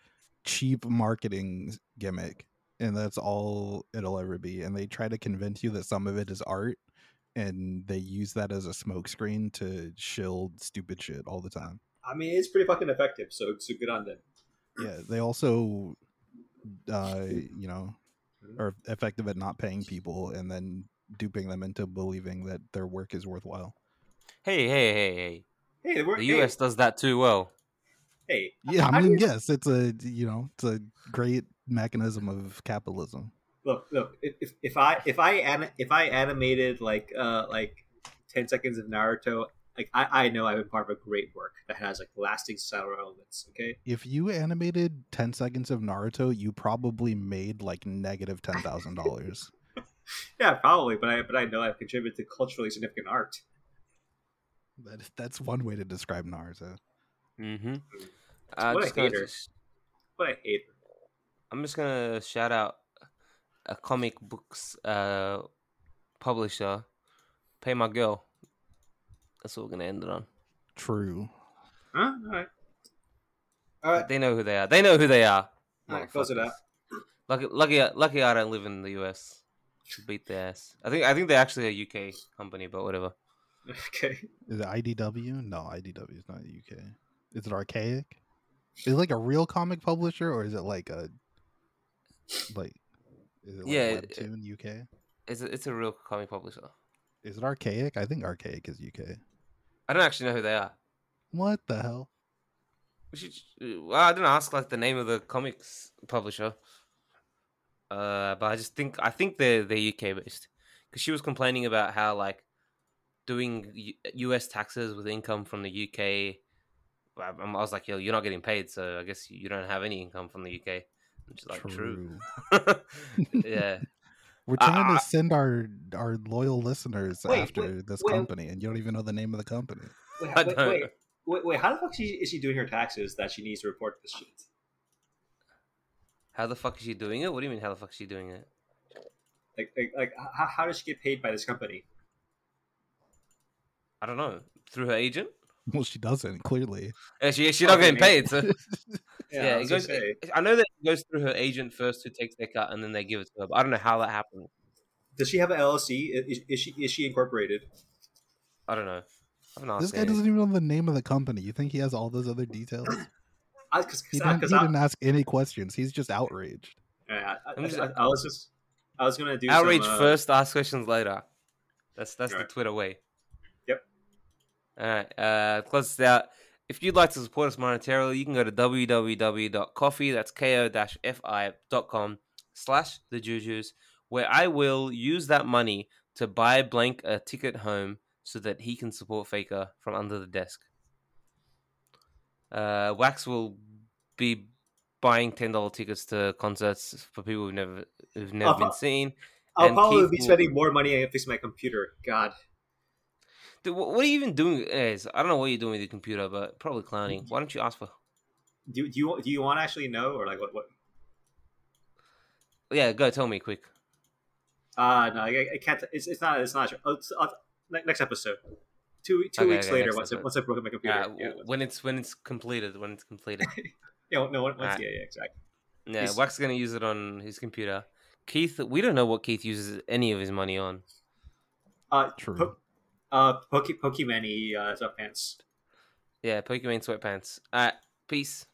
cheap marketing gimmick and that's all it'll ever be and they try to convince you that some of it is art and they use that as a smokescreen to shield stupid shit all the time. I mean, it's pretty fucking effective. So so good on them. Yeah, they also uh you know are effective at not paying people and then duping them into believing that their work is worthwhile. hey, hey, hey, hey. Hey, we're, The hey, US does that too well. Hey, Yeah, I mean, you- yes, it's a you know, it's a great mechanism of capitalism. look, look. If, if, if I if I if I animated like uh like ten seconds of Naruto, like I, I know I've been part of a great work that has like lasting societal relevance. Okay, If you animated ten seconds of Naruto, you probably made like negative ten thousand dollars. yeah, probably, but I but I know I've contributed to culturally significant art. That that's one way to describe Naruto. Mm-hmm. Uh, What a just gonna, hater. But I hate. I'm just gonna shout out a comic books uh, publisher. Pay my girl. That's what we're gonna end it on. True. Huh? All right. All right. They know who they are. They know who they are. All right, close it out. Lucky, lucky, lucky, I don't live in the US. Beat their ass. I think, I think they're actually a UK company, but whatever. Okay. Is it IDW? No, IDW is not UK. Is it Archaia? Is it like a real comic publisher or is it like a like is it like Yeah, it- UK? It's a, it's a real comic publisher. Is it Archaia? I think Archaia is UK. I don't actually know who they are. What the hell? We should. Well, I didn't ask like the name of the comics publisher. Uh, but I just think I think they're they're UK based because she was complaining about how like doing U- U.S. taxes with income from the UK. I I was like, yo, you're not getting paid, so I guess you don't have any income from the UK. Which is like true. yeah, We're trying I- to send our our loyal listeners Wait, after wait, this wait. company, and you don't even know the name of the company. Wait, wait, wait, wait, wait, how the fuck is she, is she doing her taxes that she needs to report this shit? how the fuck is she doing it? What do you mean? How the fuck is she doing it? Like, like, like how, how does she get paid by this company? I don't know. Through her agent? Well, she doesn't clearly. Yeah, she she's oh, not getting paid. So Yeah, yeah, I it goes. say. I know that it goes through her agent first, who takes their cut, and then they give it to her. But I don't know how that happened. Does she have an LLC? Is, is she is she incorporated? I don't know. I haven't This guy Annie. doesn't even know the name of the company. You think he has all those other details? I, cause, He cause, I, didn't, cause he I, didn't ask any questions. He's just outraged. yeah, I, I'm just- I, I was just I was gonna do Outrage some, uh, first, ask questions later. That's that's the Twitter way. Yep. All right. Uh, close this out. If you'd like to support us monetarily, you can go to www.coffee. That's ko-fi.com slash the Jujus, where I will use that money to buy blank a ticket home so that he can support Faker from under the desk. Uh, Wax will be buying ten dollar tickets to concerts for people who've never who've never Uh-huh. been seen. I'll and probably Keith be will- spending more money on fixing my computer. God, Dude, what are you even doing? Is I don't know what you're doing with your computer, but probably clowning. Why don't you ask for? do, do you do you want to actually know or like what what? Yeah, go tell me quick. Uh no, I, I can't. It's, it's not. It's not. Sure. Oh, it's, uh, ne- next episode. Two two Okay, weeks okay, later, once I, once I broke my computer. Uh, yeah, w- when it's when it's completed, when it's completed. yeah, no, once, Alright. yeah, yeah, exactly. Yeah, He's- Wax is gonna use it on his computer. Keith, we don't know what Keith uses any of his money on. Uh, True. Po- uh, Poke Pokemon uh, sweatpants. Yeah, Pokemon sweatpants. Alright, peace.